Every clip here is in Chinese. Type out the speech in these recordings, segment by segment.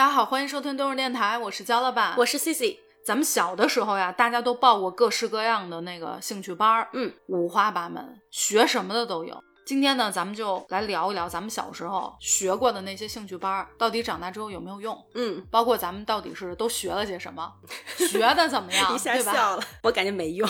大家好，欢迎收听东日电台，我是焦老板，我是 C C。咱们小的时候呀，大家都报过各式各样的那个兴趣班儿，嗯，五花八门，学什么的都有。今天呢，咱们就来聊一聊咱们小时候学过的那些兴趣班儿，到底长大之后有没有用？嗯，包括咱们到底是都学了些什么，学的怎么样？一下对吧？笑了，我感觉没用。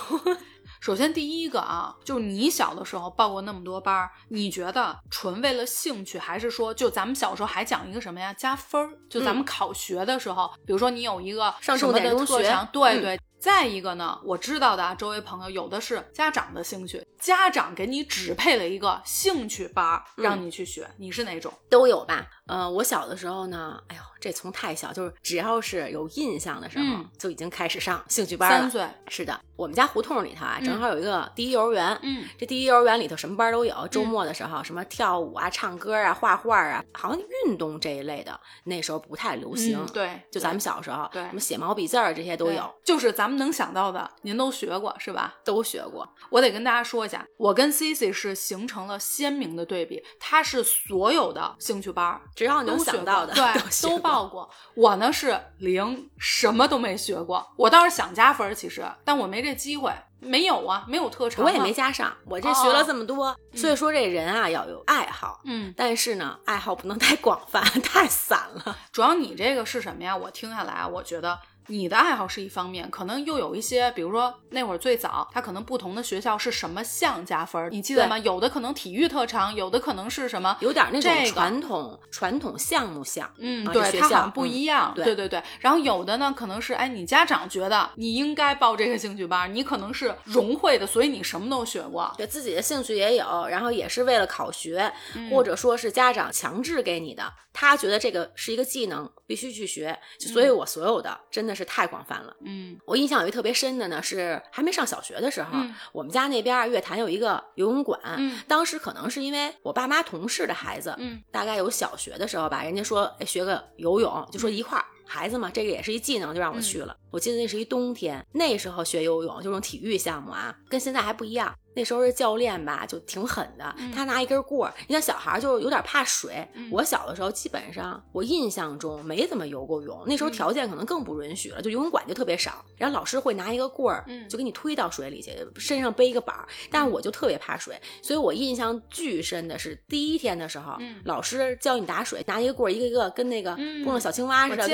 首先，第一个啊，就是你小的时候报过那么多班儿，你觉得纯为了兴趣，还是说就咱们小时候还讲一个什么呀？加分儿？就咱们考学的时候，比如说你有一个上什么的重点中学特长，对嗯对。再一个呢，我知道的啊，周围朋友有的是家长的兴趣，家长给你指配了一个兴趣班让你去学，你是哪种？都有吧？呃，我小的时候呢，哎呦，这从太小，就是只要是有印象的时候，嗯就已经开始上兴趣班了。三岁，是的，我们家胡同里头啊，嗯正好有一个第一幼儿园。嗯这第一幼儿园里头什么班都有，周末的时候、什么跳舞啊、唱歌啊、画画啊，好像运动这一类的，那时候不太流行。嗯，对，就咱们小时候，对什么写毛笔字儿这些都有，，就是咱们能想到的，您都学过是吧？都学过。我得跟大家说一下，我跟 Cici 是形成了鲜明的对比。他是所有的兴趣班儿只要能都学过想到的，对，都都报过。我呢是零，什么都没学过。我倒是想加分儿，其实，但我没这机会，没有啊，没有特长、我也没。加上，我这学了这么多，所以说这人啊要有爱好，嗯，但是呢，爱好不能太广泛，太散了。主要你这个是什么呀？我听下来啊，我觉得。你的爱好是一方面，可能又有一些，比如说那会儿最早，他可能不同的学校是什么项加分儿，你记得吗？有的可能体育特长，有的可能是什么有点那种这个传统、传统项目项，嗯，啊对，这学校它好像不嗯一样，对对对对。然后有的呢，可能是哎，你家长觉得你应该报这个兴趣班，你可能是融会的，所以你什么都学过。对自己的兴趣也有，然后也是为了考学，嗯或者说是家长强制给你的，他觉得这个是一个技能，必须去学。所以我所有的真的是太广泛了。嗯我印象有一特别深的呢，是还没上小学的时候，嗯我们家那边乐坛有一个游泳馆，嗯当时可能是因为我爸妈同事的孩子，嗯大概有小学的时候吧，人家说哎学个游泳，就说一块儿。孩子嘛，这个也是一技能，就让我去了。我记得那是一冬天，那时候学游泳就这种体育项目啊，跟现在还不一样。那时候是教练吧，就挺狠的，嗯他拿一根棍儿，你像小孩儿就是有点怕水。嗯我小的时候基本上，我印象中没怎么游过泳，那时候嗯条件可能更不允许了，就游泳馆就特别少。然后老师会拿一个棍儿，嗯就给你推到水里去，身上背一个板儿。但是我就特别怕水，所以我印象巨深的是第一天的时候，嗯老师教你打水，拿一个棍儿一个一个跟那个嗯拨弄小青蛙似的，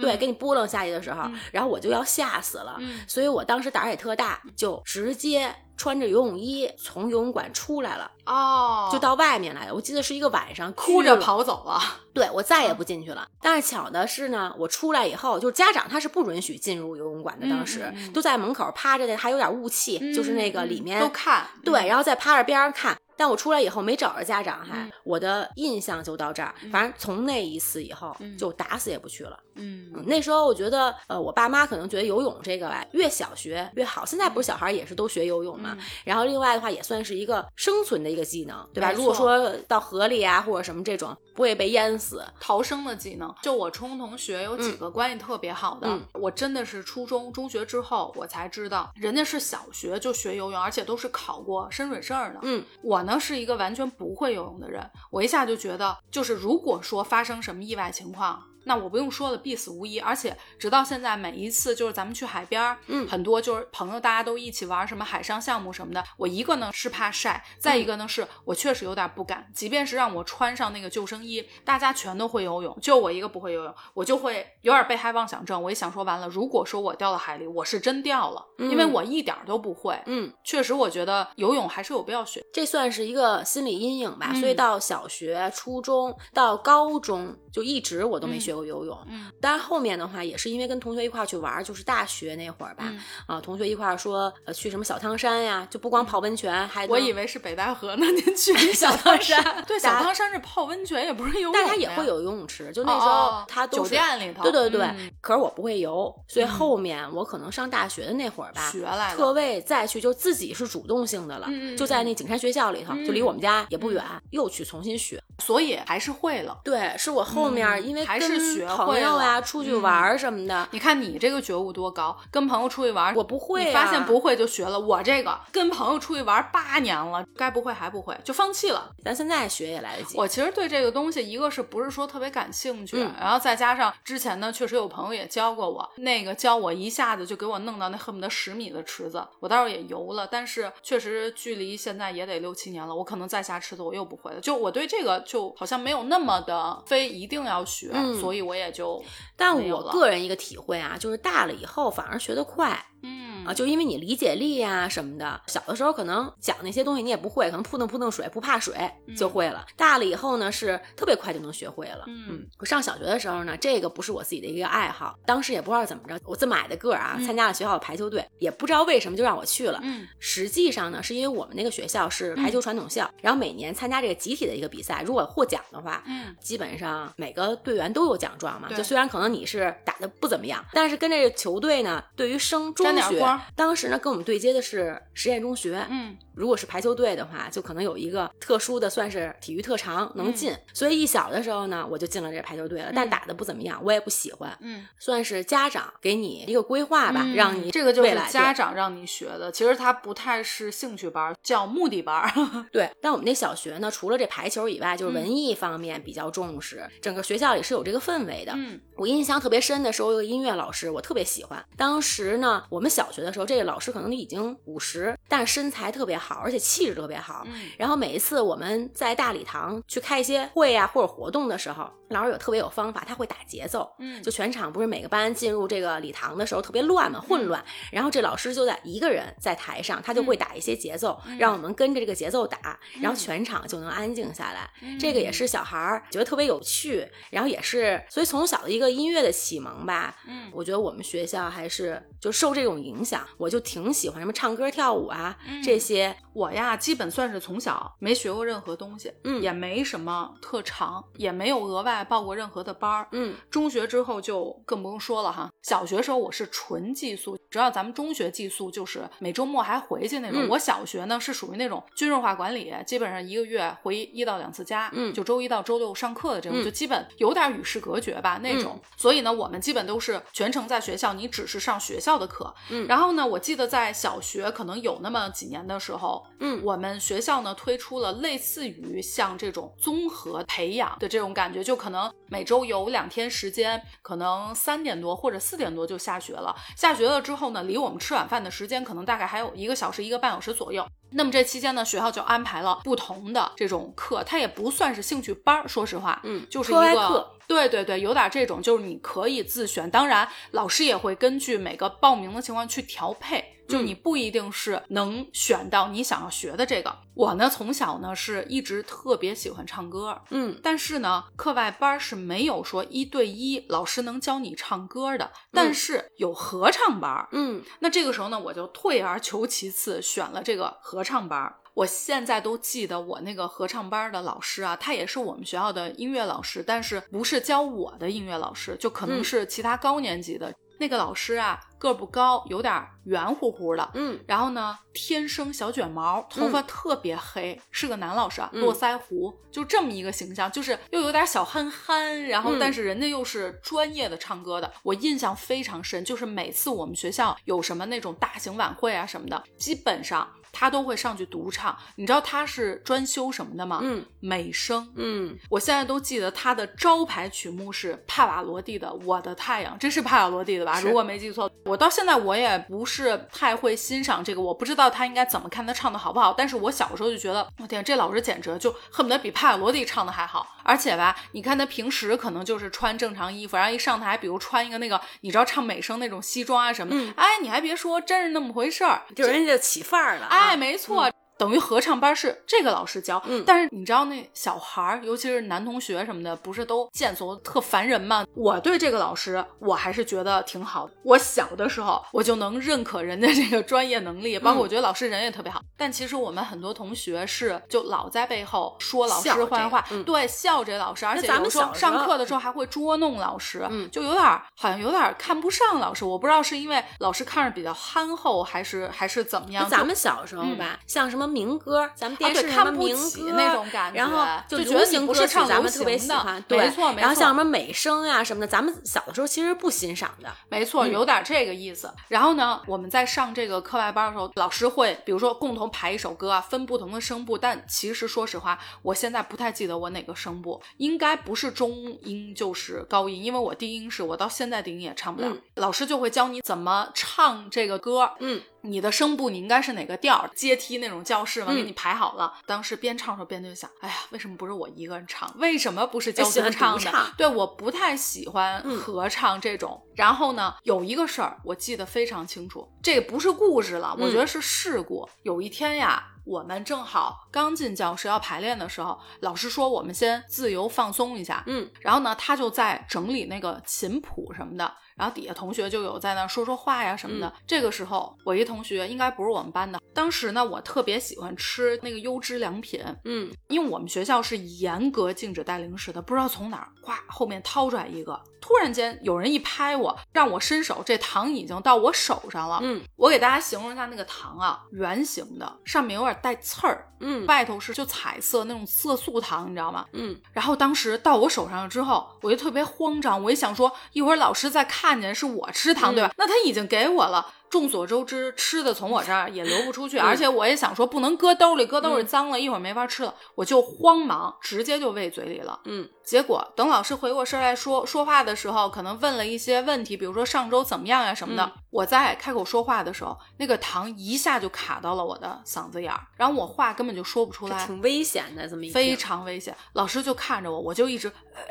对，嗯给你拨弄下去的时候，然后我就要吓死了。嗯所以我当时胆儿也特大，就直接穿着游泳衣从游泳馆出来了，哦，就到外面来了。我记得是一个晚上，哭着跑走了。对我再也不进去了。但是巧的是呢，我出来以后，就是家长他是不允许进入游泳馆的，当时、都在门口趴着的，还有点雾气，就是那个里面都看，对，然后再趴着边上看。但我出来以后没找着家长还，嗯我的印象就到这儿。反正从那一次以后，嗯就打死也不去了。嗯嗯那时候我觉得，呃，我爸妈可能觉得游泳这个吧，越小学越好。现在不是小孩也是都学游泳嘛？嗯然后另外的话，也算是一个生存的一个技能，对吧？如果说到河里啊或者什么这种，不会被淹死。逃生的技能。就我初中同学有几个关系特别好的，嗯我真的是初中、中学之后我才知道，人家是小学就学游泳，而且都是考过深水证的。嗯，我呢能是一个完全不会游泳的人，我一下就觉得，就是如果说发生什么意外情况。那我不用说了，必死无疑。而且直到现在，每一次就是咱们去海边儿，嗯很多就是朋友大家都一起玩什么海上项目什么的。我一个呢是怕晒，再一个呢是我确实有点不敢。即便是让我穿上那个救生衣，大家全都会游泳，就我一个不会游泳，我就会有点被害妄想症。我一想说完了，如果说我掉到海里，我是真掉了，因为嗯我一点儿都不会。嗯，确实，我觉得游泳还是有必要学。这算是一个心理阴影吧。嗯所以到小学、初中到高中，就一直我都没学过游泳。嗯当然后面的话也是因为跟同学一块去玩，就是大学那会儿吧，嗯啊，同学一块说呃去什么小汤山呀，就不光泡温泉，还我以为是北戴河呢，您去 小汤山。对，小汤山是泡温泉，也不是游泳但它也会有游泳池，就那时哦候他酒它都是店里头。对对对，嗯可是我不会游，所以后面我可能上大学的那会儿吧，学来的特位再去就自己是主动性的了，就在那景山学校里头，嗯就离我们家也不远，又去重新学。所以还是会了。对，是我后面、嗯因为还是跟学朋友呀、出去玩什么的，你看你这个觉悟多高，跟朋友出去玩，我不会、啊，发现不会就学了。我这个跟朋友出去玩八年了，该不会还不会，就放弃了。咱现在学也来得及。我其实对这个东西，一个是不是说特别感兴趣，嗯然后再加上之前呢，确实有朋友也教过我，那个教我一下子就给我弄到那恨不得十米的池子，我倒是也游了，但是确实距离现在也得六七年了，我可能再下池子我又不会了。就我对这个就好像没有那么的非一定要学，嗯所所以我也就但我个人一个体会啊，就是大了以后反而学得快嗯啊，就因为你理解力呀、什么的，小的时候可能讲那些东西你也不会，可能扑腾扑腾水不怕水就会了。大了以后呢，是特别快就能学会了。嗯我上小学的时候呢，这个不是我自己的一个爱好，当时也不知道怎么着，我这么矮的个儿啊，参加了学校的排球队，也不知道为什么就让我去了。嗯实际上呢，是因为我们那个学校是排球传统校，然后每年参加这个集体的一个比赛，如果获奖的话，嗯基本上每个队员都有奖状嘛。就虽然可能你是打的不怎么样，但是跟这个球队呢，对于升中学当时呢跟我们对接的是实验中学。嗯如果是排球队的话，就可能有一个特殊的，算是体育特长能进。所以一小的时候呢，我就进了这排球队了，但打的不怎么样，我也不喜欢。嗯，算是家长给你一个规划吧，嗯让你这个就是家长让你学的，其实它不太是兴趣班，叫目的班。对，但我们那小学呢，除了这排球以外，就是嗯文艺方面比较重视，整个学校也是有这个氛围的。嗯我印象特别深的时候有个音乐老师，我特别喜欢。当时呢，我们小学的时候，这个老师可能已经五十，但是身材特别好，而且气质特别好。嗯然后每一次我们在大礼堂去开一些会啊、或者活动的时候，老师有特别有方法，他会打节奏。嗯就全场不是每个班进入这个礼堂的时候特别乱嘛，混乱。然后这老师就在一个人在台上，他就会打一些节奏，让我们跟着这个节奏打，然后全场就能安静下来。这个也是小孩儿觉得特别有趣，然后也是所以从小的一个音乐的启蒙吧。嗯我觉得我们学校还是就受这种影响，我就挺喜欢什么唱歌跳舞啊、这些。我呀，基本算是从小没学过任何东西，嗯也没什么特长，也没有额外报过任何的班儿。嗯中学之后就更不用说了哈。小学时候我是纯寄宿，只要咱们中学寄宿就是每周末还回去那种。嗯我小学呢是属于那种军事化管理，基本上一个月回一到两次家，嗯就周一到周六上课的这种，嗯就基本有点与世隔绝吧那种。所以呢，我们基本都是全程在学校，你只是上学校的课。嗯然后呢，我记得在小学可能有那么几年的时候，嗯我们学校呢推出了类似于像这种综合培养的这种感觉，就可能每周有两天时间，可能三点多或者四点多就下学了。下学了之后呢，离我们吃晚饭的时间可能大概还有一个小时、一个半小时左右。那么这期间呢，学校就安排了不同的这种课，它也不算是兴趣班儿，说实话，嗯就是一个对对对，有点这种，就是你可以自选，当然老师也会根据每个报名的情况去调配。就你不一定是能选到你想要学的这个。我呢，从小呢是一直特别喜欢唱歌，嗯但是呢，课外班是没有说一对一老师能教你唱歌的，但是有合唱班。嗯那这个时候呢，我就退而求其次，选了这个合唱班儿。我现在都记得我那个合唱班的老师啊，他也是我们学校的音乐老师，但是不是教我的音乐老师，就可能嗯是其他高年级的、那个老师啊，个儿不高，有点圆乎乎的。嗯。然后呢，天生小卷毛，头发特别黑，是个男老师啊，嗯。络腮胡，就这么一个形象，就是又有点小憨憨，然后嗯。但是人家又是专业的唱歌的，我印象非常深，就是每次我们学校有什么那种大型晚会啊什么的，基本上他都会上去独唱。你知道他是专修什么的吗？嗯美声。嗯我现在都记得他的招牌曲目是帕瓦罗蒂的《我的太阳》，这是帕瓦罗蒂的吧？如果没记错，我到现在我也不是太会欣赏这个，我不知道他应该怎么看他唱的好不好。但是我小时候就觉得，我天，这老师简直就恨不得比帕瓦罗蒂唱的还好。而且吧，你看他平时可能就是穿正常衣服，然后一上台，比如穿一个那个你知道唱美声那种西装啊什么的，哎，你还别说，真是那么回事儿。就人家就起范儿了、啊。哎，没错。等于合唱班是这个老师教，嗯但是你知道那小孩儿，尤其是男同学什么的，不是都贱嗖特烦人吗？我对这个老师，我还是觉得挺好的。我小的时候，我就能认可人家这个专业能力，包括我觉得老师人也特别好。但其实我们很多同学是就老在背后说老师坏话，个嗯对，笑这老师，而且咱们有时候上课的时候还会捉弄老师，嗯就有点儿好像有点儿看不上老师。我不知道是因为老师看着比较憨厚，还是还是怎么样。咱们小时候吧，像什么民歌，咱们电视对什么看民歌那种感觉然后就觉流行歌曲唱咱们特别喜欢，对，没错没错然后像什么美声呀、什么的，咱们小的时候其实不欣赏的。没错，嗯有点这个意思。然后呢，我们在上这个课外班的时候，老师会比如说共同排一首歌啊，分不同的声部。但其实说实话，我现在不太记得我哪个声部，应该不是中音就是高音，因为我低音是我到现在低音也唱不了。嗯老师就会教你怎么唱这个歌，嗯，你的声部你应该是哪个调儿，阶梯那种教室嘛，嗯给你排好了。当时边唱的时候边就想，哎呀，为什么不是我一个人唱？为什么不是交喜欢通唱的？唱对，我不太喜欢嗯合唱这种。然后呢，有一个事儿我记得非常清楚，这个不是故事了，我嗯觉得是事故。有一天呀。我们正好刚进教室要排练的时候，老师说我们先自由放松一下，嗯，然后呢，他就在整理那个琴谱什么的，然后底下同学就有在那说说话呀什么的。嗯这个时候，我一同学应该不是我们班的，当时呢，我特别喜欢吃那个优质良品，嗯因为我们学校是严格禁止带零食的，不知道从哪儿咵后面掏出来一个，突然间有人一拍我，让我伸手，这糖已经到我手上了。嗯我给大家形容一下那个糖啊，圆形的，上面有点带刺儿，嗯外头是就彩色那种色素糖，你知道吗？嗯然后当时到我手上了之后，我就特别慌张，我一想说，一会儿老师再看见是我吃糖，嗯对吧？那他已经给我了。众所周知，吃的从我这儿 也流不出去，嗯而且我也想说不能搁兜里，搁兜里嗯脏了，一会儿没法吃了，我就慌忙直接就喂嘴里了。嗯结果等老师回过身来说说话的时候，可能问了一些问题，比如说上周怎么样呀什么的。嗯我在开口说话的时候，那个糖一下就卡到了我的嗓子眼儿，然后我话根本就说不出来。挺危险的，这么一非常危险。老师就看着我，我就一直呃，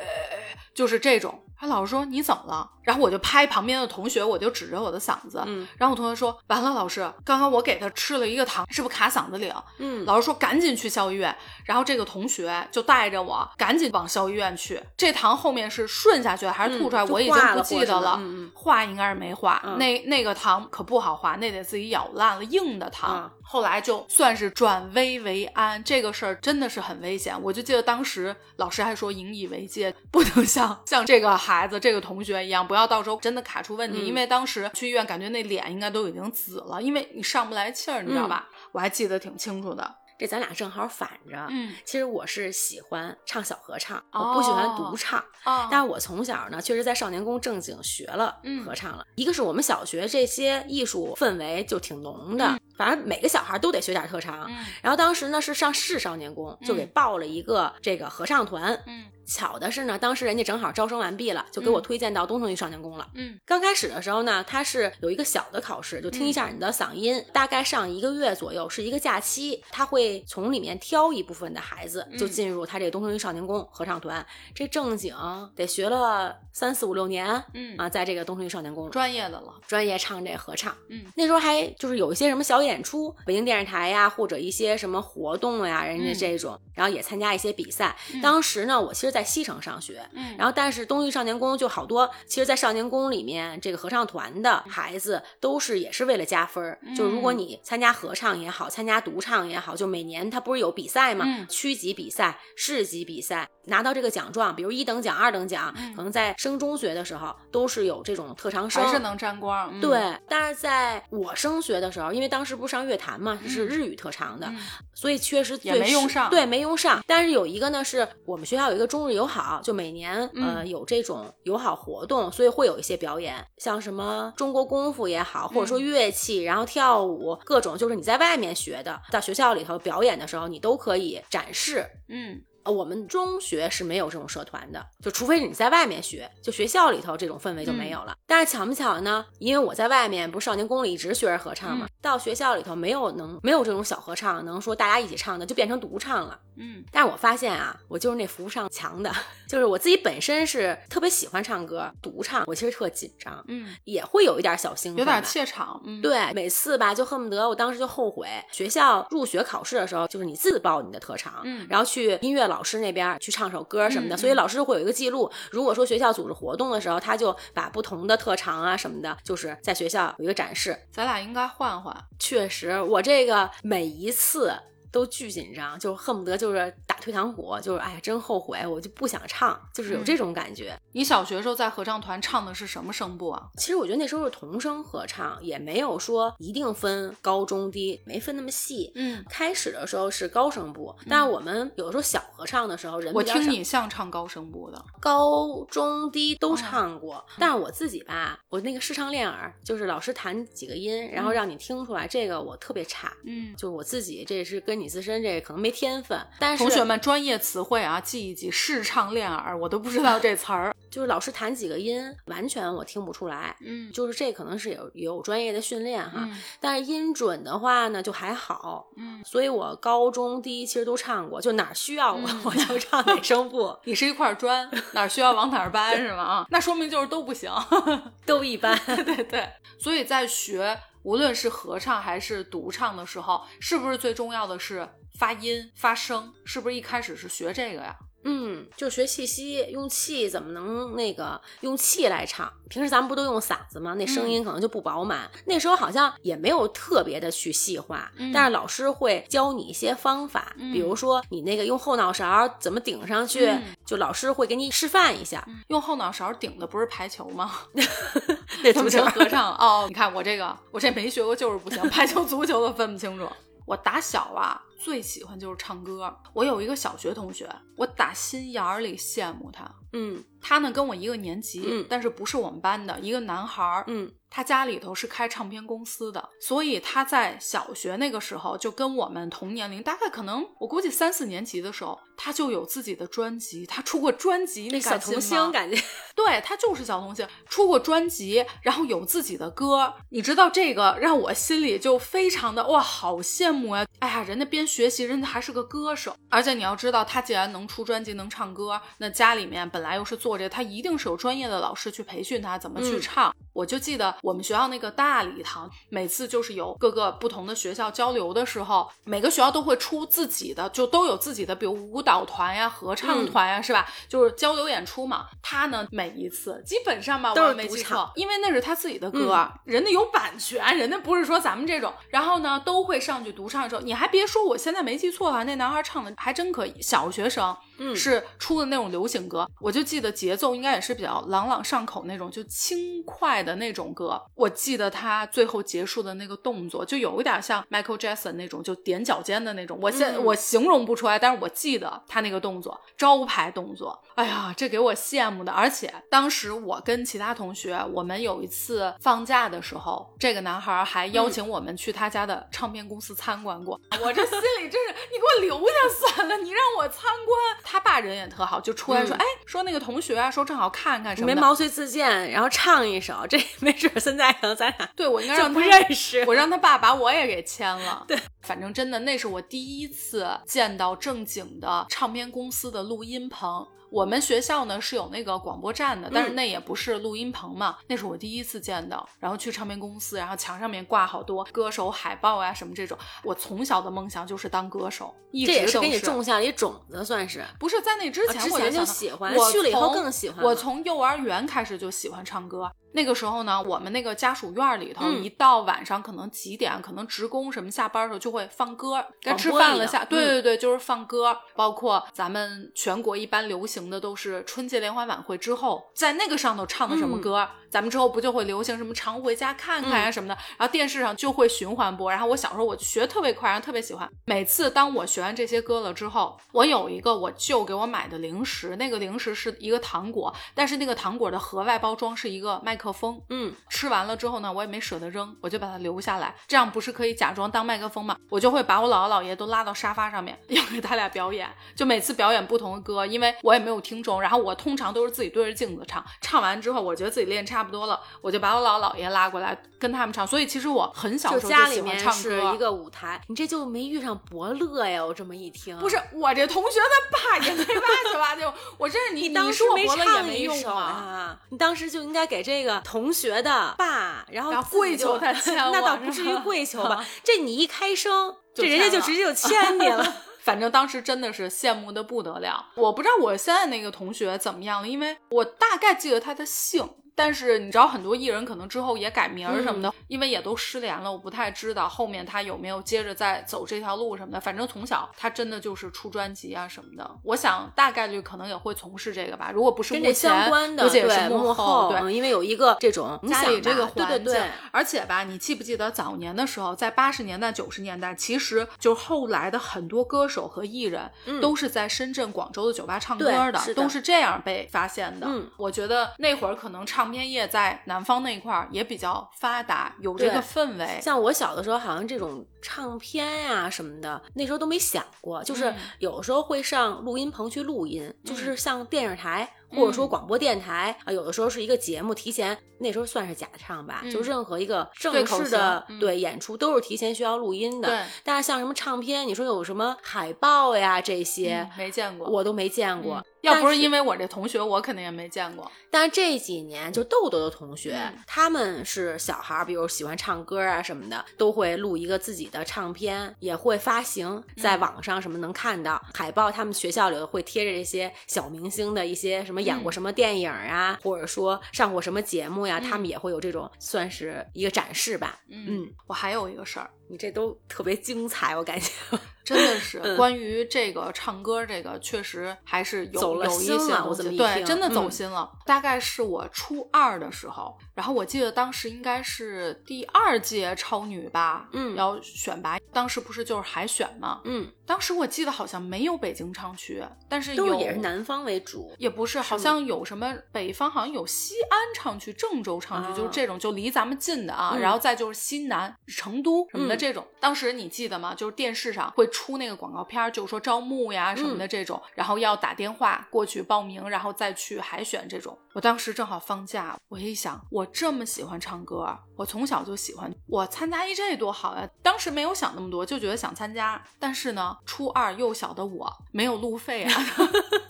就是这种。他老师说你怎么了？然后我就拍旁边的同学，我就指着我的嗓子。嗯然后我同学说完了，老师，刚刚我给他吃了一个糖，是不是卡嗓子里了？嗯老师说赶紧去校医院。然后这个同学就带着我赶紧往校医院去。这糖后面是顺下去的还是吐出来，嗯我已经不记得了。化应该是没化，嗯那那个糖可不好化，那得自己咬烂了硬的糖。嗯后来就算是转危为安，这个事儿真的是很危险。我就记得当时老师还说引以为戒，不能像像这个孩子、这个同学一样，不要到时候真的卡出问题。嗯因为当时去医院，感觉那脸应该都已经紫了，因为你上不来气儿，你知道吧？我还记得挺清楚的。这咱俩正好反着。嗯其实我是喜欢唱小合唱，我不喜欢独唱。啊但是我从小呢，确实在少年宫正经学了嗯合唱了。一个是我们小学这些艺术氛围就挺浓的，嗯反正每个小孩都得学点特长。嗯然后当时呢是上市少年宫，就给嗯报了一个这个合唱团。嗯巧的是呢，当时人家正好招生完毕了，就给我嗯推荐到东城区少年宫了。嗯刚开始的时候呢，他是有一个小的考试，就听一下你的嗓音，大概上一个月左右，是一个假期，他会从里面挑一部分的孩子，就嗯进入他这个东城区少年宫合唱团。这正经得学了三四五六年嗯啊，在这个东城区少年宫专业的了。专业唱这合唱。嗯那时候还就是有一些什么小演出，北京电视台呀，或者一些什么活动呀，人家嗯这种，然后也参加一些比赛。嗯当时呢，我其实在西城上学，嗯然后但是东域少年宫就好多，其实，在少年宫里面，这个合唱团的孩子都是也是为了加分儿。就如果嗯你参加合唱也好，参加独唱也好，就每年他不是有比赛吗？嗯区级比赛、市级比赛，拿到这个奖状，比如一等奖、二等奖，嗯可能在升中学的时候都是有这种特长生，还是能沾光。嗯，对，但是在我升学的时候，因为当时不是上乐坛嘛，是嗯日语特长的，嗯所以确实也对没用上对，没用上。但是有一个呢，是我们学校有一个中日友好，就每年、呃嗯有这种友好活动，所以会有一些表演，像什么中国功夫也好，或者说嗯乐器，然后跳舞，各种就是你在外面学的，到学校里头表演的时候，你都可以展示。嗯呃我们中学是没有这种社团的，就除非你在外面学，就学校里头这种氛围就没有了。但是巧不巧呢？因为我在外面不是少年宫里一直学着合唱嘛，到学校里头没有能没有这种小合唱，能说大家一起唱的，就变成独唱了。嗯但是我发现啊，我就是那扶不上墙的，就是我自己本身是特别喜欢唱歌，独唱我其实特紧张，嗯，也会有一点小兴奋，有点怯场。嗯，对，每次吧就恨不得我当时就后悔，学校入学考试的时候，就是你自报你的特长，嗯然后去音乐老师那边去唱首歌什么的，嗯所以老师会有一个记录。如果说学校组织活动的时候，他就把不同的特长啊什么的，就是在学校有一个展示。咱俩应该换换。确实，我这个每一次。都巨紧张，就恨不得就是打退堂鼓，就是哎呀，真后悔，我就不想唱，就是有这种感觉。你小学时候在合唱团唱的是什么声部啊？其实我觉得那时候是童声合唱，也没有说一定分高中低，没分那么细。嗯，开始的时候是高声部，但是我们有的时候小合唱的时候，人我听你像唱高声部的。高中低都唱过，但是我自己吧，我那个视唱练耳，就是老师弹几个音，然后让你听出来，这个我特别差。嗯，就是我自己，这也是跟你自身这个可能没天分，但是同学们专业词汇啊，记一记，视唱练耳，我都不知道这词儿。就是老师弹几个音，完全我听不出来。嗯就是这可能是有有专业的训练哈，嗯但是音准的话呢就还好，嗯，所以我高中低其实都唱过，就哪儿需要我、嗯我就唱哪声部，你是一块砖，哪儿需要往哪儿搬是吗？啊，那说明就是都不行。都一般。对对，所以在学无论是合唱还是独唱的时候，是不是最重要的是发音、发声？是不是一开始是学这个呀？嗯，就学气息，用气怎么能那个用气来唱？平时咱们不都用嗓子吗？那声音可能就不饱满。那时候好像也没有特别的去细化，嗯但是老师会教你一些方法，嗯比如说你那个用后脑勺怎么顶上去，嗯就老师会给你示范一下。用后脑勺顶的不是排球吗？那分不清合唱哦。你看我这个，我这没学过就是不行，排球、足球都分不清楚。我打小啊，最喜欢就是唱歌。我有一个小学同学，我打心眼儿里羡慕他。嗯他呢跟我一个年级，嗯但是不是我们班的一个男孩儿。嗯他家里头是开唱片公司的，所以他在小学那个时候就跟我们同年龄，大概可能我估计三四年级的时候，他就有自己的专辑，他出过专辑，你那小童星感觉，对他就是小童星，出过专辑，然后有自己的歌，你知道这个让我心里就非常的哇，好羡慕呀！哎呀，人家边学习，人家还是个歌手，而且你要知道，他既然能出专辑，能唱歌，那家里面本来又是做这个，他一定是有专业的老师去培训他怎么去嗯唱。我就记得我们学校那个大礼堂，每次就是有各个不同的学校交流的时候，每个学校都会出自己的，就都有自己的，比如舞蹈团呀、合唱嗯团呀，是吧？就是交流演出嘛。他呢，每一次基本上吧，我也没记错，因为那是他自己的歌，人家有版权，人家不是说咱们这种。然后呢，都会上去独唱的时候，你还别说，我现在没记错啊，那男孩唱的还真可以，小学生。嗯是出的那种流行歌，我就记得节奏应该也是比较朗朗上口那种，就轻快的那种歌。我记得他最后结束的那个动作，就有一点像 Michael Jackson 那种，就踮脚尖的那种。我现、嗯我形容不出来，但是我记得他那个动作，招牌动作。哎呀，这给我羡慕的。而且当时我跟其他同学，我们有一次放假的时候，这个男孩还邀请我们去他家的唱片公司参观过。我这心里真是，你给我留下算了，你让我参观。他爸人也特好，就出来说，嗯哎，说那个同学啊，说正好看看什么的。没毛遂自荐，然后唱一首，这没准儿现在可能咱俩 对我应该让他认识。我让他爸把我也给签了。对，反正真的那是我第一次见到正经的唱片公司的录音棚。我们学校呢是有那个广播站的，但是嗯那也不是录音棚嘛，那是我第一次见到。然后去唱片公司，然后墙上面挂好多歌手海报啊、什么这种。我从小的梦想就是当歌手，一直都这也是给你种下了一种子，算是。不是在那之前啊之前就喜欢我去了以后从更喜欢我从幼儿园开始就喜欢唱歌。那个时候呢，我们那个家属院里头，嗯一到晚上可能几点，可能职工什么下班的时候就会放歌，该吃饭了下，对嗯对对，就是放歌。包括咱们全国一般流行的都是春节联欢晚会之后，在那个上头唱的什么嗯歌，咱们之后不就会流行什么常回家看看呀、什么的，然后电视上就会循环播。然后我小时候我学得特别快，然后特别喜欢。每次当我学完这些歌了之后，我有一个我舅给我买的零食，那个零食是一个糖果，但是那个糖果的盒外包装是一个麦克风。嗯，吃完了之后呢，我也没舍得扔，我就把它留下来，这样不是可以假装当麦克风吗？我就会把我姥姥姥爷都拉到沙发上面，要给他俩表演，就每次表演不同的歌，因为我也没有听众，然后我通常都是自己对着镜子唱，唱完之后我觉得自己练差不多了，我就把我姥姥姥爷拉过来跟他们唱，所以其实我很小就时候家里面喜欢唱歌是一。个舞台，你这就没遇上伯乐呀？我这么一听，不是我这同学他爸也没八九八就，我真是你你当时我伯乐也唱没用一首啊。啊，你当时就应该给这个同学的爸，然后跪求他 签那倒不至于跪求吧？这你一开声，这人家就直接就签你了。反正当时真的是羡慕的不得了。我不知道我现在那个同学怎么样了，因为我大概记得他的姓，但是你知道很多艺人可能之后也改名儿什么的，因为也都失联了，我不太知道后面他有没有接着再走这条路什么的。反正从小他真的就是出专辑啊什么的，我想大概率可能也会从事这个吧。如果不是跟前相关的，估计也是对幕后，对。嗯因为有一个这种家里这个对环境，对对，而且吧，你记不记得早年的时候，在八十年代、九十年代，其实就是后来的很多歌手和艺人、都是在深圳、广州的酒吧唱歌的，嗯是的都是这样被发现的。嗯，我觉得那会儿可能唱片业在南方那一块儿也比较发达，有这个氛围。像我小的时候，好像这种唱片呀、什么的，那时候都没想过。就是嗯有时候会上录音棚去录音，就是像电视台嗯或者说广播电台啊，有的时候是一个节目，提前那时候算是假唱吧，嗯就任何一个正式的对演出都是提前需要录音的。对但是像什么唱片，你说有什么海报呀这些，嗯没见过，我都没见过。嗯要不是是因为我这同学，我肯定也没见过。但是这几年，就豆豆的同学，嗯他们是小孩儿，比如喜欢唱歌啊什么的，都会录一个自己的唱片，也会发行在嗯网上什么能看到、海报。他们学校里会贴着这些小明星的一些什么演过嗯什么电影啊，或者说上过什么节目呀，他嗯们也会有这种算是一个展示吧。嗯，我还有一个事儿，你这都特别精彩，我感觉。真的是嗯关于这个唱歌，这个确实还是有走了有一心了我些对，真的走嗯心了。大概是我初二的时候，然后我记得当时应该是第二届超女吧，嗯要选拔，当时不是就是海选吗？嗯，当时我记得好像没有北京唱区，但是有也是南方为主。也不是，好像有什么北方好像有西安唱区、郑州唱区，啊就是这种就离咱们近的啊，嗯然后再就是西南、成都什么的嗯这种。当时你记得吗？就是电视上会出那个广告片儿，就是说招募呀什么的嗯这种，然后要打电话过去报名，然后再去海选这种。我当时正好放假，我一想，我这么喜欢唱歌，我从小就喜欢，我参加一这多好呀！当时没有想那么多，就觉得想参加。但是呢，初二幼小的我没有路费啊。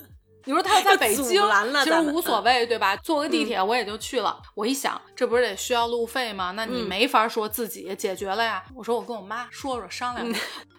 你说他要在北 京其实无所谓，对吧？坐个地铁我也就去了。我一想，这不是得需要路费吗？那你嗯没法说自己解决了呀。我说我跟我妈说说商量。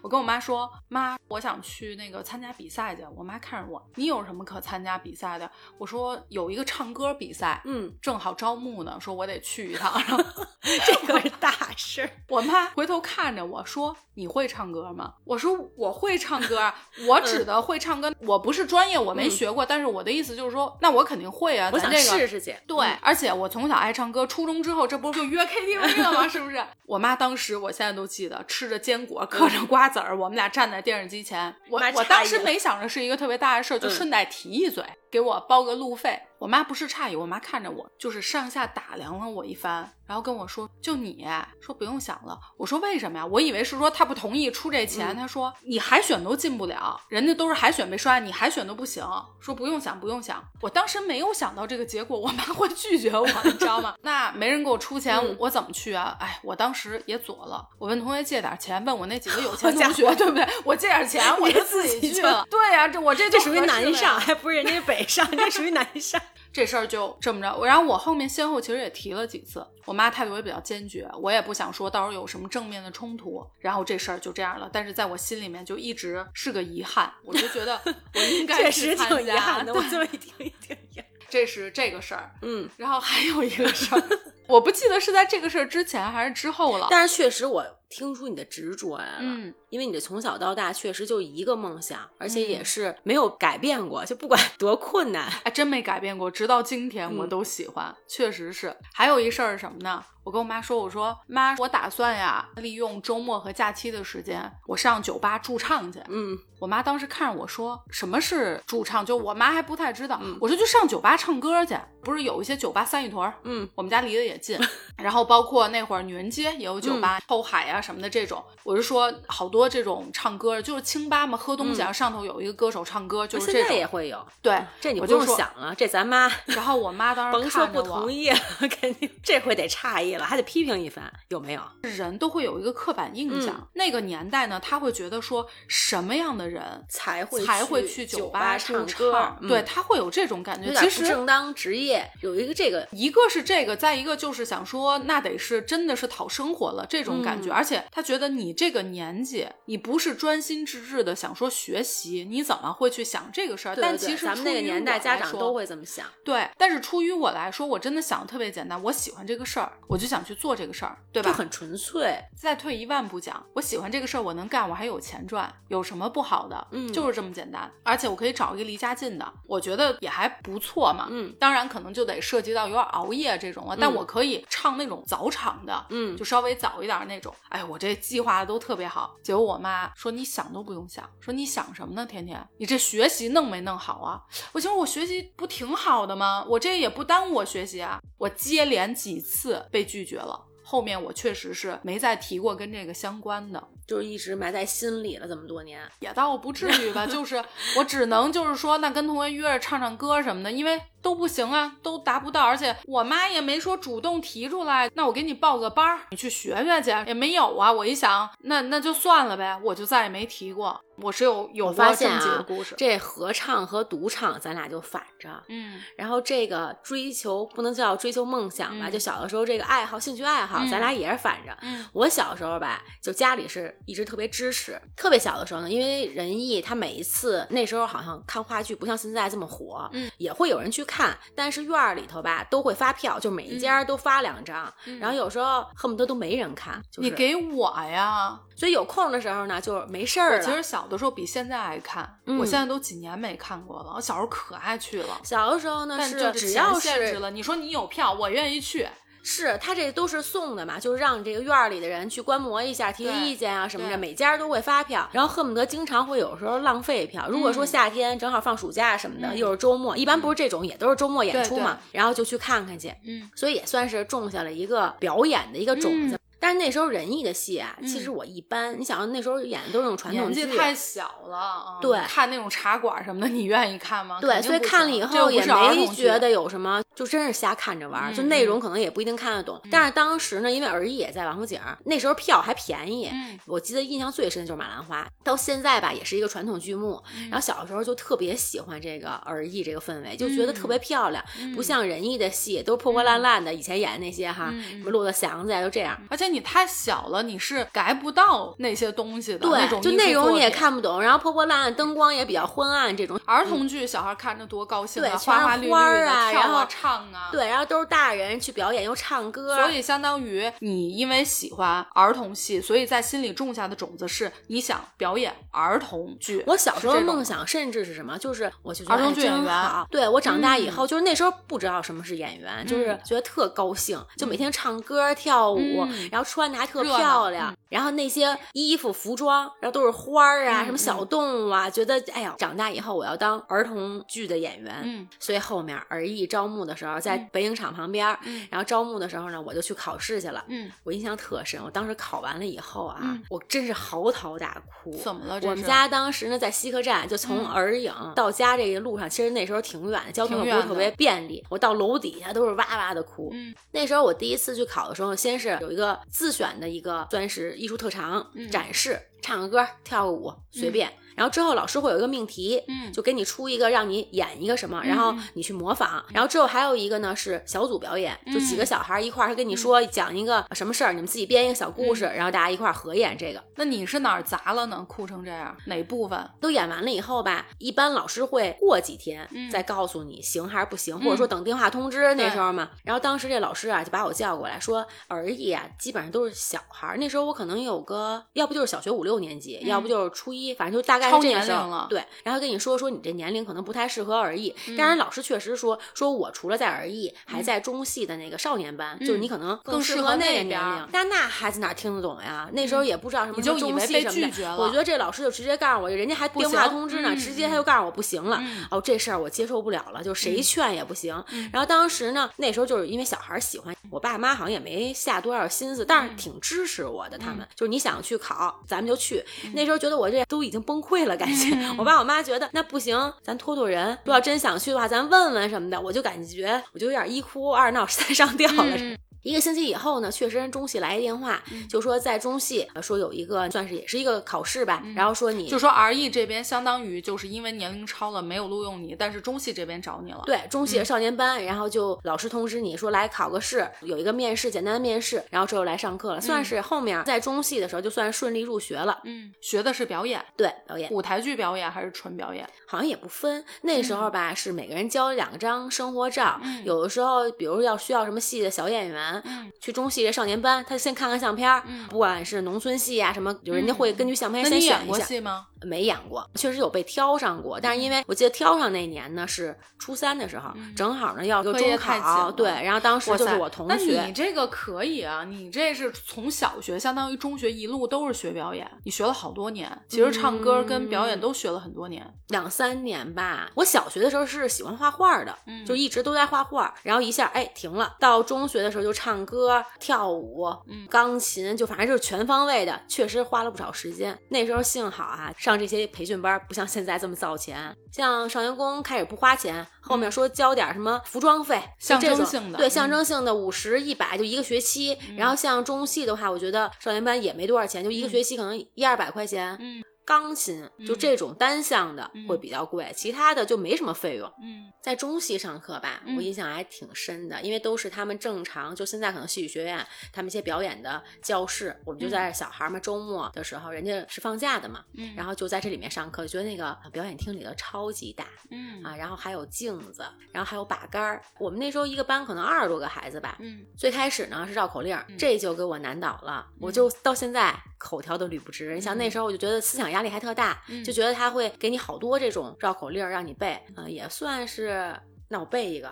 我跟我妈说，妈，我想去那个参加比赛去。我妈看着我，你有什么可参加比赛的？我说有一个唱歌比赛，嗯，正好招募呢，说我得去一趟。然后这可是大事儿。我妈回头看着我说：“你会唱歌吗？”我说：“我会唱歌啊，我指的会唱歌，我不是专业，我没学过，但是我的意思就是说，那我肯定会啊。我想咱这个试试去。对，嗯而且我从小爱唱歌，初中之后这不是就约 KTV 了吗？是不是？我妈当时，我现在都记得，吃着坚果，嗑着瓜子儿，我们俩站在电视机前。我妈我当时没想着是一个特别大的事儿，就嗯顺带提一嘴，给我包个路费。我妈不是诧异，我妈看着我，就是上下打量了我一番，然后跟我说：“就你说不用想了。”我说：“为什么呀？”我以为是说她不同意出这钱。嗯他说：“你海选都进不了，人家都是海选被刷，你海选都不行。”说不用想，不用想。我当时没有想到这个结果，我妈会拒绝我，你知道吗？那没人给我出钱，嗯我我怎么去啊？哎，我当时也左了，我问同学借点钱，问我那几个有钱同学，对不对？我借点钱，我就自己去了。对呀、这我这就这属于南上，还不是人家北上，这属于南上。这事儿就这么着。然后我后面先后其实也提了几次，我妈态度也比较坚决，我也不想说到时候有什么正面的冲突，然后这事儿就这样了。但是在我心里面就一直是个遗憾，我就觉得我应该确实挺遗憾的，我这么一听，一听遗憾。这是这个事儿。嗯，然后还有一个事儿，我不记得是在这个事儿之前还是之后了。但是确实我听出你的执着来了，嗯，因为你的从小到大确实就一个梦想，而且也嗯是没有改变过，就不管 多困难。哎，真没改变过，直到今天我嗯都喜欢，确实是。还有一事儿是什么呢？我跟我妈说，我说妈，我打算呀，利用周末和假期的时间，我上酒吧驻唱去。嗯，我妈当时看着我说：“什么是驻唱？”就我妈还不太知道。嗯我说：“就上酒吧唱歌去，不是有一些酒吧三里屯儿，嗯，我们家离得也近，然后包括那会儿女人街也有酒吧，后海啊什么的这种。我是说，好多这种唱歌就是清吧嘛，喝东西啊，上头有一个歌手唱歌，就是现在这。也会有。对，这你不用想啊，这咱妈 然后我妈当时甭说看不同，意，肯定这回得诧异了，还得批评一番，有没有？人都会有一个刻板印象。嗯那个年代呢，他会觉得说什么样的人才会才会去酒吧唱歌，对他会有这种感觉。其实正当职业，有一个这个一个是这个，再一个就是想说，那得是真的是讨生活了这种感觉，嗯而且且他觉得你这个年纪，你不是专心致志的想说学习，你怎么会去想这个事儿？但其实咱们那个年代，家长都会这么想。对，但是出于我来说，我真的想的特别简单，我喜欢这个事儿，我就想去做这个事儿，对吧？就很纯粹。再退一万步讲，我喜欢这个事儿，我能干，我还有钱赚，有什么不好的？嗯，就是这么简单。而且我可以找一个离家近的，我觉得也还不错嘛。嗯，当然可能就得涉及到有点熬夜这种了，但我可以唱那种早场的，嗯，就稍微早一点那种。哎，我这计划的都特别好。结果我妈说你想都不用想，说你想什么呢？天天你这学习弄没弄好啊？我寻思我学习不挺好的吗？我这也不耽误我学习啊。我接连几次被拒绝了，后面我确实是没再提过跟这个相关的。就是一直埋在心里了，这么多年也倒不至于吧，就是我只能就是说，那跟同学约着唱唱歌什么的，因为都不行啊，都达不到，而且我妈也没说主动提出来，那我给你报个班儿，你去学学去，也没有啊。我一想，那那就算了呗，我就再也没提过。我是有有发现啊，这合唱和独唱咱俩就反着，嗯，然后这个追求不能叫追求梦想吧，就小的时候这个爱好、兴趣爱好，咱俩也是反着。嗯，我小时候吧，就家里是。一直特别支持，特别小的时候呢，因为仁义他每一次那时候好像看话剧不像现在这么火，嗯，也会有人去看，但是院儿里头吧都会发票，就每一家都发两张，然后有时候恨不得都没人看，你给我呀，所以有空的时候呢就没事儿。其实小的时候比现在爱看，我现在都几年没看过了，我小时候可爱去了。小的时候呢是只要是了，你说你有票，我愿意去。是他这都是送的嘛，就是让这个院儿里的人去观摩一下，提提意见啊什么的。每家都会发票，然后恨不得经常会有时候浪费票。如果说夏天正好放暑假什么的，又是周末，一般不是这种，也都是周末演出嘛，然后就去看看去。嗯，所以也算是种下了一个表演的一个种子。但是那时候仁义的戏啊，其实我一般。你想，那时候演的都是那种传统剧，太小了。对，看那种茶馆什么的，你愿意看吗？对，所以看了以后也没觉得有什么，就真是瞎看着玩。就内容可能也不一定看得懂。但是当时呢，因为儿艺也在王府井，那时候票还便宜。我记得印象最深的就是马兰花，到现在吧也是一个传统剧目。然后小时候就特别喜欢这个儿艺这个氛围，就觉得特别漂亮，不像仁义的戏都破破烂烂的。以前演的那些哈，什么骆驼祥子呀，就这样。而且你太小。了，你是改不到那些东西的，对，就内容你也看不懂，然后破破烂烂，灯光也比较昏暗，这种儿童剧小孩看着多高兴啊，花花绿绿的跳啊唱啊，对，然后都是大人去表演又唱歌，所以相当于你因为喜欢儿童戏，所以在心里种下的种子是你想表演儿童剧。我小时候的梦想甚至是什么，就是我就儿童剧演员。对我长大以后，就是那时候不知道什么是演员，就是觉得特高兴，就每天唱歌跳舞，然后穿的还特漂亮。然后那些衣服服装，然后都是花儿啊，什么小动物啊，觉得哎呀，长大以后我要当儿童剧的演员。嗯，所以后面儿艺招募的时候，在北影厂旁边，嗯，然后招募的时候呢，我就去考试去了。嗯，我印象特深，我当时考完了以后啊，我真是嚎啕大哭。怎么了？我们家当时呢在西客站，就从儿影到家这个路上，其实那时候挺远的，交通又不是特别便利。我到楼底下都是哇哇的哭。嗯，那时候我第一次去考的时候，先是有一个自选的一个钻石。艺术特长展示，唱个歌，跳个舞，随便。然后之后老师会有一个命题，嗯，就给你出一个让你演一个什么，然后你去模仿。然后之后还有一个呢是小组表演，就几个小孩一块儿，他跟你说讲一个什么事儿，你们自己编一个小故事，然后大家一块儿合演这个。那你是哪儿砸了呢？哭成这样，哪部分都演完了以后吧，一般老师会过几天再告诉你行还是不行，或者说等电话通知那时候嘛。然后当时这老师啊就把我叫过来说，儿艺啊基本上都是小孩儿，那时候我可能有个要不就是小学五六年级，要不就是初一，反正就大概是这个时候。对，然后跟你说说你这年龄可能不太适合儿艺，当然老师确实说说我除了在儿艺，还在中戏的那个少年班，就是你可能更适合那个年龄。但那孩子哪听得懂呀？那时候也不知道什么中戏什么的。我觉得这老师就直接告诉我，人家还电话通知呢，直接他就告诉我不行了。哦，这事儿我接受不了了，就谁劝也不行。然后当时呢，那时候就是因为小孩喜欢，我爸妈好像也没下多少心思，但是挺支持我的。他们就是你想去考，咱们就去。那时候觉得我这都已经崩溃了，感觉。我爸我妈觉得那不行，咱托托人。如果要真想去的话，咱问问什么的。我就感觉我就有点一哭二闹三上吊了。一个星期以后呢，确实人中戏来一电话，嗯。就说在中戏呃说有一个算是也是一个考试吧，然后说你就说 R E 这边相当于就是因为年龄超了没有录用你，但是中戏这边找你了。对中嗯。戏少年班，然后就老师通知你说来考个试，有一个面试，简单的面试，然后之后来上课了，算是后面在中戏的时候就算顺利入学了。嗯，学的是表演，对，表演。舞台剧表演还是纯表演？好像也不分，那时候吧、是每个人交两张生活照，嗯。有的时候比如要需要什么戏的小演员，嗯去中戏这少年班，他先看看相片不管是农村戏啊什么，就人家会根据相片那先你演过选一下。戏吗？没演过，确实有被挑上过，但是因为我记得挑上那年呢是初三的时候，正好呢要个中考，了对，然后当时就是我同学那你，这个可以啊，你这是从小学相当于中学一路都是学表演，你学了好多年。其实唱歌跟表演都学了很多年。两三年吧。我小学的时候是喜欢画画的，嗯就一直都在画画，然后一下哎停了。到中学的时候就唱歌、跳舞、嗯钢琴，就反正就是全方位的，确实花了不少时间。那时候幸好啊，上这些培训班不像现在这么造钱，像少年宫开始不花钱，后面说交点什么服装费，嗯象征性的对嗯象征性的五十、一百就一个学期。然后像中戏的话，我觉得少年班也没多少钱，就一个学期可能一二百块钱。嗯钢琴就这种单项的嗯。会比较贵，其他的就没什么费用。嗯。在中戏上课吧，嗯。我印象还挺深的，因为都是他们正常，就现在可能戏剧学院他们一些表演的教室，我们就在小孩儿嘛，周末的时候人家是放假的嘛，嗯，然后就在这里面上课，觉得那个表演厅里头超级大嗯。啊，然后还有镜子，然后还有把杆儿。我们那时候一个班可能二十多个孩子吧，嗯。最开始呢是绕口令，嗯。这就给我难倒了，我就到现在口条都捋不直。你想那时候我就觉得思想压力还特大，嗯就觉得他会给你好多这种绕口令让你背，嗯、也算是。那我背一个，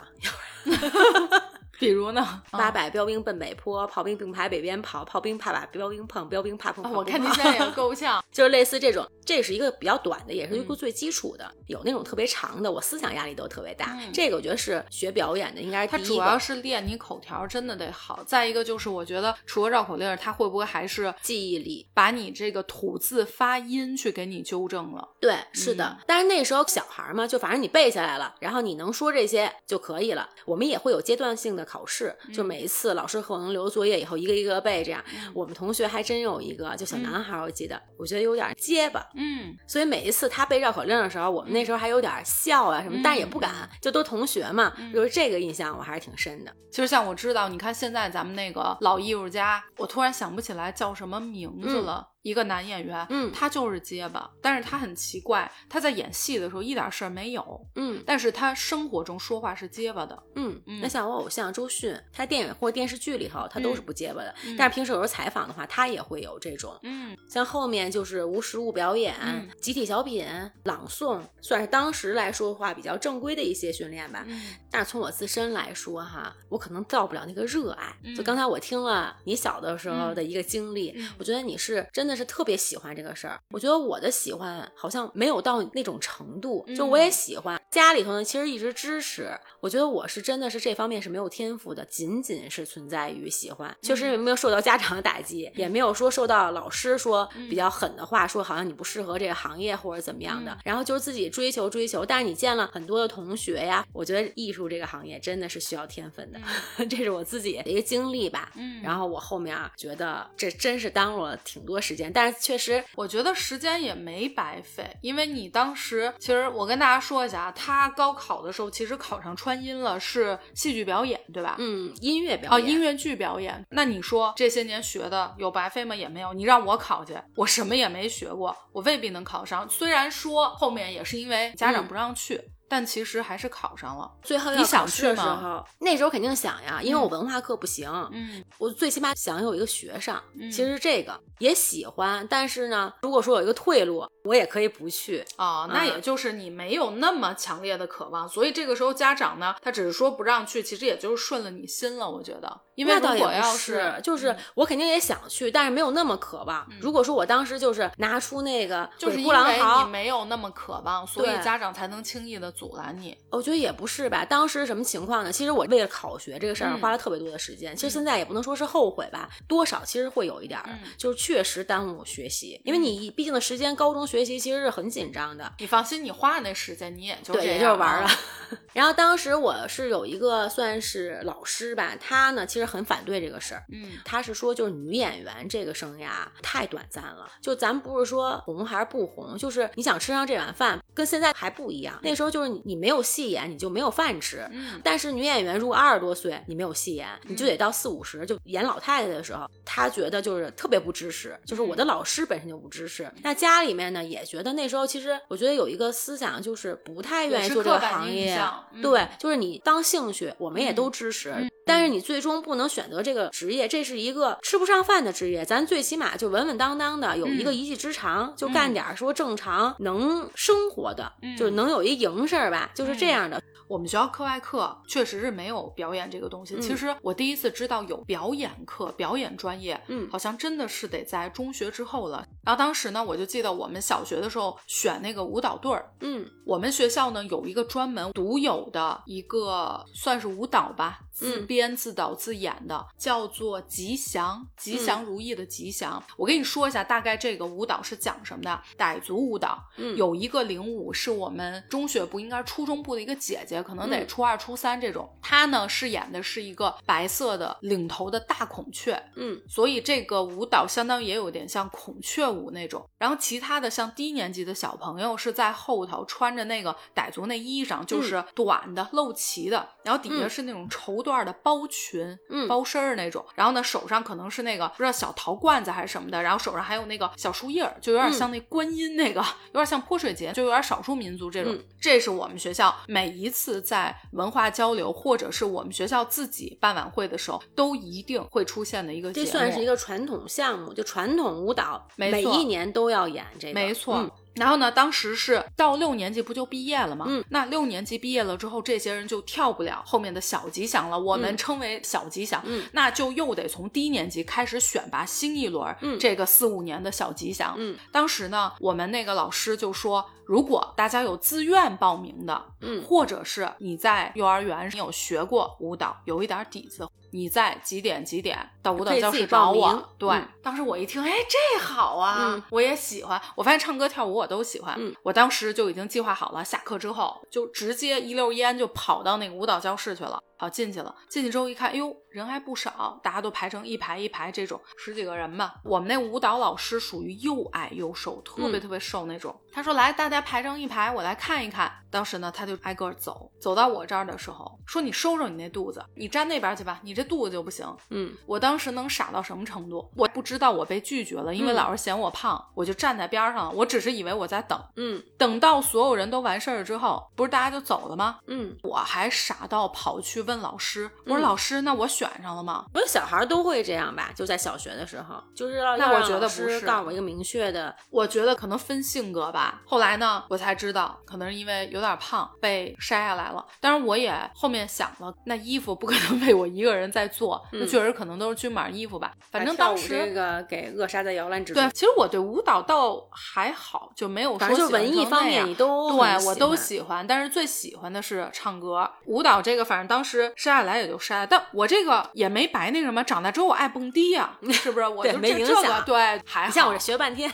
比如呢？八百标兵奔北坡，炮兵并排北边跑，炮兵怕把标兵碰，标兵怕碰啊炮我看你现在也 够呛。就是类似这种，这是一个比较短的，也是一个嗯最基础的。有那种特别长的，我思想压力都特别大。嗯这个我觉得是学表演的，应该是它主要是练你口条，真的得好。再一个就是，我觉得除了绕口令儿，它会不会还是记忆力。把你这个吐字发音去给你纠正了？对，是的。嗯但是那时候小孩儿嘛，就反正你背下来了，然后你能说这些就可以了。我们也会有阶段性的考试，就每一次老师可能留作业以后一个一个背这样。嗯我们同学还真有一个，就小男孩儿，我记得，我觉得有点结巴。嗯所以每一次他背绕口令的时候，我们那时候还有点笑啊什么，嗯但也不敢，就都同学嘛，嗯就是这个印象我还是挺深的。其实像我知道，你看现在咱们那个老艺术家，我突然想不起来叫什么名字了。一个男演员，嗯他就是结巴，但是他很奇怪，他在演戏的时候一点事儿没有，嗯但是他生活中说话是结巴的。嗯嗯那像我偶像周迅，他电影或电视剧里头他都是不结巴的，嗯但是平时有时候采访的话，他也会有这种。嗯像后面就是无实物表演、嗯集体小品、朗诵，算是当时来说的话比较正规的一些训练吧。嗯但是从我自身来说哈，我可能到不了那个热爱。嗯就刚才我听了你小的时候的一个经历，嗯我觉得你是真的是特别喜欢这个事儿。我觉得我的喜欢好像没有到那种程度，就我嗯也喜欢，家里头呢其实一直支持。我觉得我是真的是这方面是没有天赋的，仅仅是存在于喜欢，确实也没有受到家长的打击，也没有说受到老师说比较狠的话，说好像你不适合这个行业或者怎么样的。嗯然后就是自己追求追求，但是你见了很多的同学呀，我觉得艺术这个行业真的是需要天分的，这是我自己的一个经历吧。嗯然后我后面啊觉得这真是耽误了挺多时间，但是确实我觉得时间也没白费，因为你当时其实我跟大家说一下啊，他高考的时候其实考上川音了，是戏剧表演，对吧？嗯，音乐表哦，音乐剧表演。那你说这些年学的有白费吗？也没有。你让我考去，我什么也没学过，我未必能考上。虽然说后面也是因为家长嗯不让去，但其实还是考上了。最后要你想去吗候，那时候肯定想呀，因为我文化课不行，嗯我最起码想有一个学上。嗯其实这个也喜欢，但是呢，如果说有一个退路，我也可以不去。哦，那嗯也就是你没有那么强烈的渴望，所以这个时候家长呢，他只是说不让去，其实也就是顺了你心了。我觉得，因为那倒也不如果要是，就是我肯定也想去，但是没有那么渴望。如果说我当时就是拿出那个就是因为你，没有那么渴望，所以家长才能轻易的阻拦你。我觉得也不是吧。当时什么情况呢？其实我为了考学这个事儿嗯花了特别多的时间。其实现在也不能说是后悔吧，多少其实会有一点儿，嗯就是确实耽误学习，因为你毕竟的时间，高中学习其实是很紧张的。你放心，你花的那时间你也就对，也就是玩儿了。然后当时我是有一个算是老师吧，他呢其实很反对这个事儿。嗯他是说，就是女演员这个生涯太短暂了，就咱不是说红还是不红，就是你想吃上这碗饭，跟现在还不一样。那时候就是你你没有戏演，你就没有饭吃。嗯但是女演员如果二十多岁，你没有戏演，你就得到四五十就演老太太的时候，她觉得就是特别不支持，就是我的老师本身就不支持。那家里面呢也觉得那时候其实我觉得有一个思想就是不太愿意做这个行业，嗯对，就是你当兴趣，我们也都支持。嗯但是你最终不能选择这个职业，这是一个吃不上饭的职业。咱最起码就稳稳当当的有一个嗯一技之长，就干点说正常能生活的，嗯就是能有一营事儿吧，就是这样的。我们学校课外课确实是没有表演这个东西。嗯其实我第一次知道有表演课、表演专业，嗯好像真的是得在中学之后了。然后当时呢，我就记得我们小学的时候选那个舞蹈队儿，嗯我们学校呢有一个专门独有的一个算是舞蹈吧，自嗯编自导自演的，叫做吉祥，吉祥如意的吉祥。我跟你说一下，大概这个舞蹈是讲什么的？傣族舞蹈，嗯有一个领舞是我们中学部，应该是初中部的一个姐姐，可能得嗯初二、初三这种。她呢饰演的是一个白色的领头的大孔雀，嗯所以这个舞蹈相当于也有点像孔雀舞那种。然后其他的像低年级的小朋友是在后头穿着那个傣族那衣裳，就是短的、露脐的，然后底下嗯是那种绸缎的包裙、嗯包身儿那种。然后呢，手上可能是那个不知道小陶罐子还是什么的，然后手上还有那个小树叶儿，就有点像那观音那个，有点像泼水节，就有点少数民族这种。嗯这是我们学校每一次在文化交流，或者是我们学校自己办晚会的时候，都一定会出现的一个节目。这算是一个传统项目，就传统舞蹈，每一年都要演这个，没错。嗯然后呢，当时是到六年级不就毕业了吗？嗯，那六年级毕业了之后，这些人就跳不了后面的小吉祥了，我们嗯称为小吉祥。嗯那就又得从低年级开始选拔新一轮，嗯这个四五年的小吉祥。嗯当时呢，我们那个老师就说，如果大家有自愿报名的，嗯或者是你在幼儿园你有学过舞蹈，有一点底子，你在几点几点到舞蹈教室找我。对，嗯当时我一听，哎，这好啊，嗯我也喜欢。我发现唱歌跳舞我都喜欢。嗯我当时就已经计划好了，下课之后就直接一溜烟就跑到那个舞蹈教室去了。好，进去了。进去之后一看，哎呦，人还不少，大家都排成一排一排这种，十几个人吧。我们那舞蹈老师属于又矮又瘦，特别嗯特别瘦那种。他说：“来，大家排成一排，我来看一看。”当时呢，他就挨个儿走，走到我这儿的时候，说：“你收收你那肚子，你站那边去吧，你这肚子就不行。”嗯我当时能傻到什么程度？我不知道我被拒绝了，因为嗯老师嫌我胖，我就站在边儿上，我只是以为我在等，嗯等到所有人都完事儿之后，不是大家就走了吗？嗯，我还傻到跑去问老师，我说嗯老师，那我选上了吗？我觉得小孩儿都会这样吧，就在小学的时候，就是要那我觉得不是告诉我一个明确的，我觉得可能分性格吧。后来呢，我才知道，可能是因为有点胖被筛下来了。当然，我也后面想了，那衣服不可能为我一个人在做，那嗯确实可能都是均码衣服吧。反正当时这个给扼杀在摇篮之中对，。其实我对舞蹈倒还好，就没有说文艺方面你都对我都喜欢，但是最喜欢的是唱歌、舞蹈这个，反正当时筛下来也就摔了，但我这个也没白那什么，长大之后我爱蹦迪呀、是不是？我就没影响对还好你像我这学半天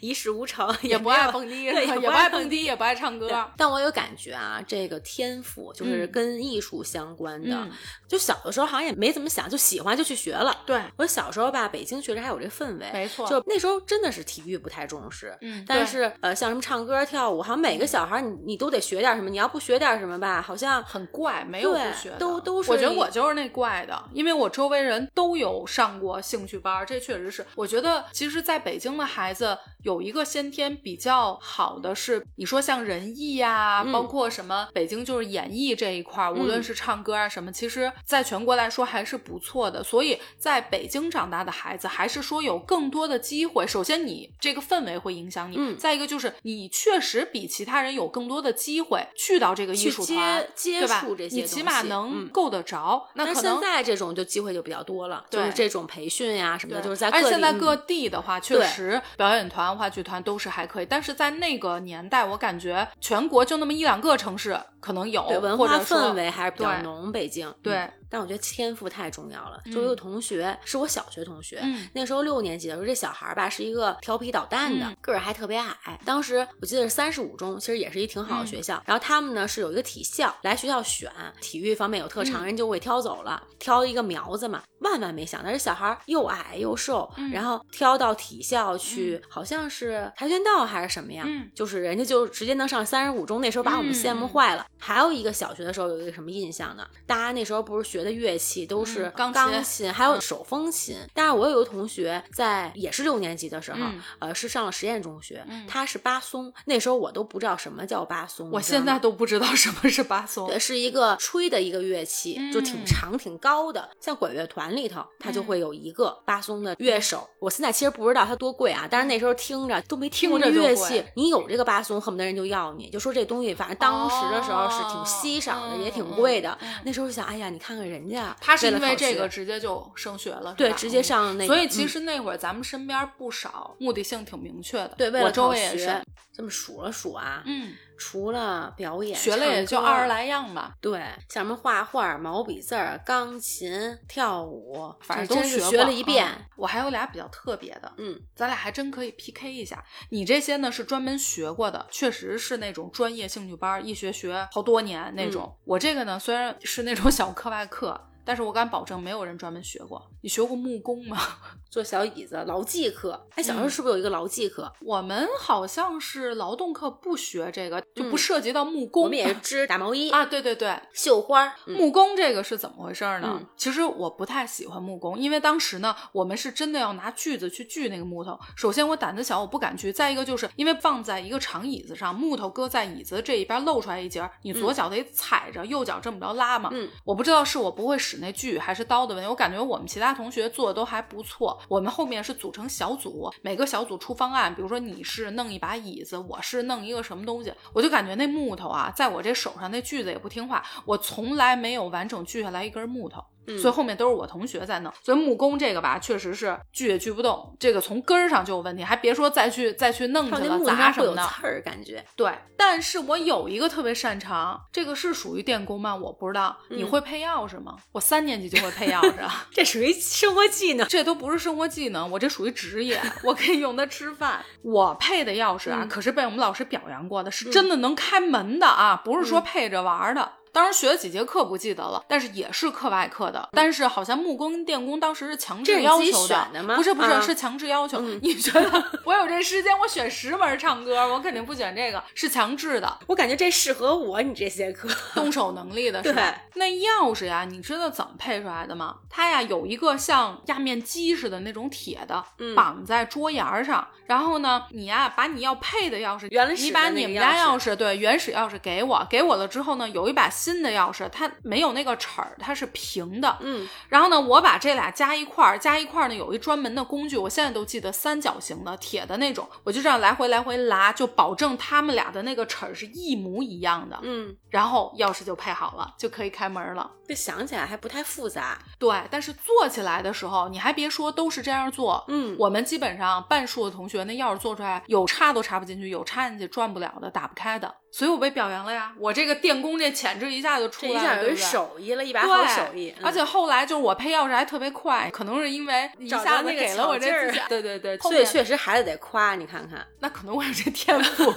一事无成，也不爱蹦迪，也不爱蹦迪，也不爱唱歌。但我有感觉啊，这个天赋就是嗯跟艺术相关的。嗯，就小的时候好像也没怎么想，就喜欢就去学了。对，我小时候吧，北京确实还有这氛围，没错就那时候真的是体育不太重视。嗯，但是呃，像什么唱歌、跳舞，好像每个小孩你你都得学点什么，你要不学点什么吧，好像很怪，没有不学的都都是我觉得我就是那怪的，因为我周围人都有上过兴趣班儿，这确实是。我觉得其实在北京的孩子有一个先天比较好的是，你说像人艺呀、嗯包括什么北京就是演艺这一块儿，无论嗯是唱歌啊什么，其实在全国来说还是不错的。所以在北京长大的孩子，还是说有更多的机会。首先，你这个氛围会影响你；嗯再一个就是你确实比其他人有更多的机会去到这个艺术团接，触这些你起码东西嗯能够得着。那但可能现在这种就机会就比较多了，就是这种培训呀、什么的，就是在各而且现在各地的话，确实表演团、话剧团都是还可以，但是在那个年代，我感觉全国就那么一两个城市可能有，对文化氛围还是比较浓。北京对嗯但我觉得天赋太重要了。嗯就有个同学是我小学同学，嗯那时候六年级的时候，这小孩儿吧是一个调皮捣蛋的，嗯个儿还特别矮。当时我记得是三十五中，其实也是一挺好的学嗯校。然后他们呢是有一个体校来学校选体育方面有特长，嗯人就会挑走了，挑一个苗子嘛。万万没想到，这小孩儿又矮又瘦，嗯然后挑到体校去，好像是跆拳道还是什么呀？嗯就是人家就直接能上三十五中，那时候把我们羡慕嗯坏了。还有一个小学的时候有一个什么印象呢？大家那时候不是学的乐器都是嗯钢琴钢琴，还有手风琴。但是我有个同学在也是六年级的时候，嗯呃，是上了实验中学，嗯他是巴松。那时候我都不知道什么叫巴松，我现在都不知道什么是巴松。对，是一个吹的一个乐器，就挺嗯长、挺高的。像管乐团里头，它就嗯会有一个巴松的乐手。我现在其实不知道它多贵啊，但是那时候听着都没听过这听着乐器，你有这个巴松，恨不得人就要你，就说这东西，反正当时的时候是挺稀少的，哦也挺贵的。那时候想，哎呀，你看看人家，他是因为这个直接就升学了，是对，吧？直接嗯。上那个，所以其嗯。实那会儿咱们身边不少目的性挺明确的，对，为我了考周围也是。学，，这么数了数啊，嗯，除了表演，学了也就二十来样吧，对，像什么画画、毛笔字儿、钢琴、跳舞，反正都学了一遍。嗯我还有俩比较特别的，嗯，咱俩还真可以 PK 一下。你这些呢是专门学过的，确实是那种专业兴趣班儿，一学学好多年那种。嗯我这个呢虽然是那种小课外课，但是我敢保证没有人专门学过。你学过木工吗？做小椅子、劳技课。哎，小时候嗯是不是有一个劳技课？我们好像是劳动课不学这个，就不嗯涉及到木工。我们也是织打毛衣、啊，对对对，绣花。嗯木工这个是怎么回事呢？嗯其实我不太喜欢木工，因为当时呢，我们是真的要拿锯子去锯那个木头。首先我胆子小，我不敢锯；再一个就是因为放在一个长椅子上，木头搁在椅子这一边露出来一截儿，你左脚得踩着，右脚这么着拉嘛。嗯，我不知道是我不会使那锯还是刀的问题，我感觉我们其他同学做的都还不错。我们后面是组成小组，每个小组出方案，比如说你是弄一把椅子，我是弄一个什么东西，我就感觉那木头啊，在我这手上那锯子也不听话，我从来没有完整锯下来一根木头。嗯所以后面都是我同学在弄，所以木工这个吧，确实是锯也锯不动，这个从根儿上就有问题，还别说再去再去弄去了靠那木头有砸什么的。刺儿，感觉。对，但是我有一个特别擅长，这个是属于电工吗？我不知道。你嗯会配钥匙吗？我三年级就会配钥匙啊，这属于生活技能。这都不是生活技能，我这属于职业，我可以用它吃饭。我配的钥匙啊，嗯可是被我们老师表扬过的，是真的能开门的啊，不是说嗯配着玩儿的。当时学了几节课不记得了，但是也是课外课的。但是好像木工跟电工当时是强制要求选的吗不是不是、啊是强制要求。嗯 你觉得我有这时间，我选十门唱歌，我肯定不选这个，是强制的。我感觉这适合我，你这些课。动手能力的是吧？那钥匙呀，你知道怎么配出来的吗？它呀有一个像压面机似的那种铁的，嗯绑在桌沿儿上。然后呢，你呀把你要配的钥匙，原来你把你们家钥钥匙对原始钥匙给我，给我了之后呢，有一把新的钥匙，它没有那个齿儿，它是平的。嗯，然后呢，我把这俩加一块儿，加一块儿呢，有一专门的工具，我现在都记得三角形的铁的那种，我就这样来回来回拉，就保证它们俩的那个齿儿是一模一样的。嗯，然后钥匙就配好了，就可以开门了。这想起来还不太复杂。对，但是做起来的时候，你还别说，都是这样做。嗯我们基本上半数的同学，那钥匙做出来有插都插不进去，有插进去转不了的，打不开的。所以我被表扬了呀，我这个电工这潜质一下就出来了，这一下有一手艺了，一把好对，手艺。嗯而且后来就是我配钥匙还特别快，可能是因为一下给了我这巧劲儿自信对对对，所以确实孩子得夸，你看看。那可能我有这天赋，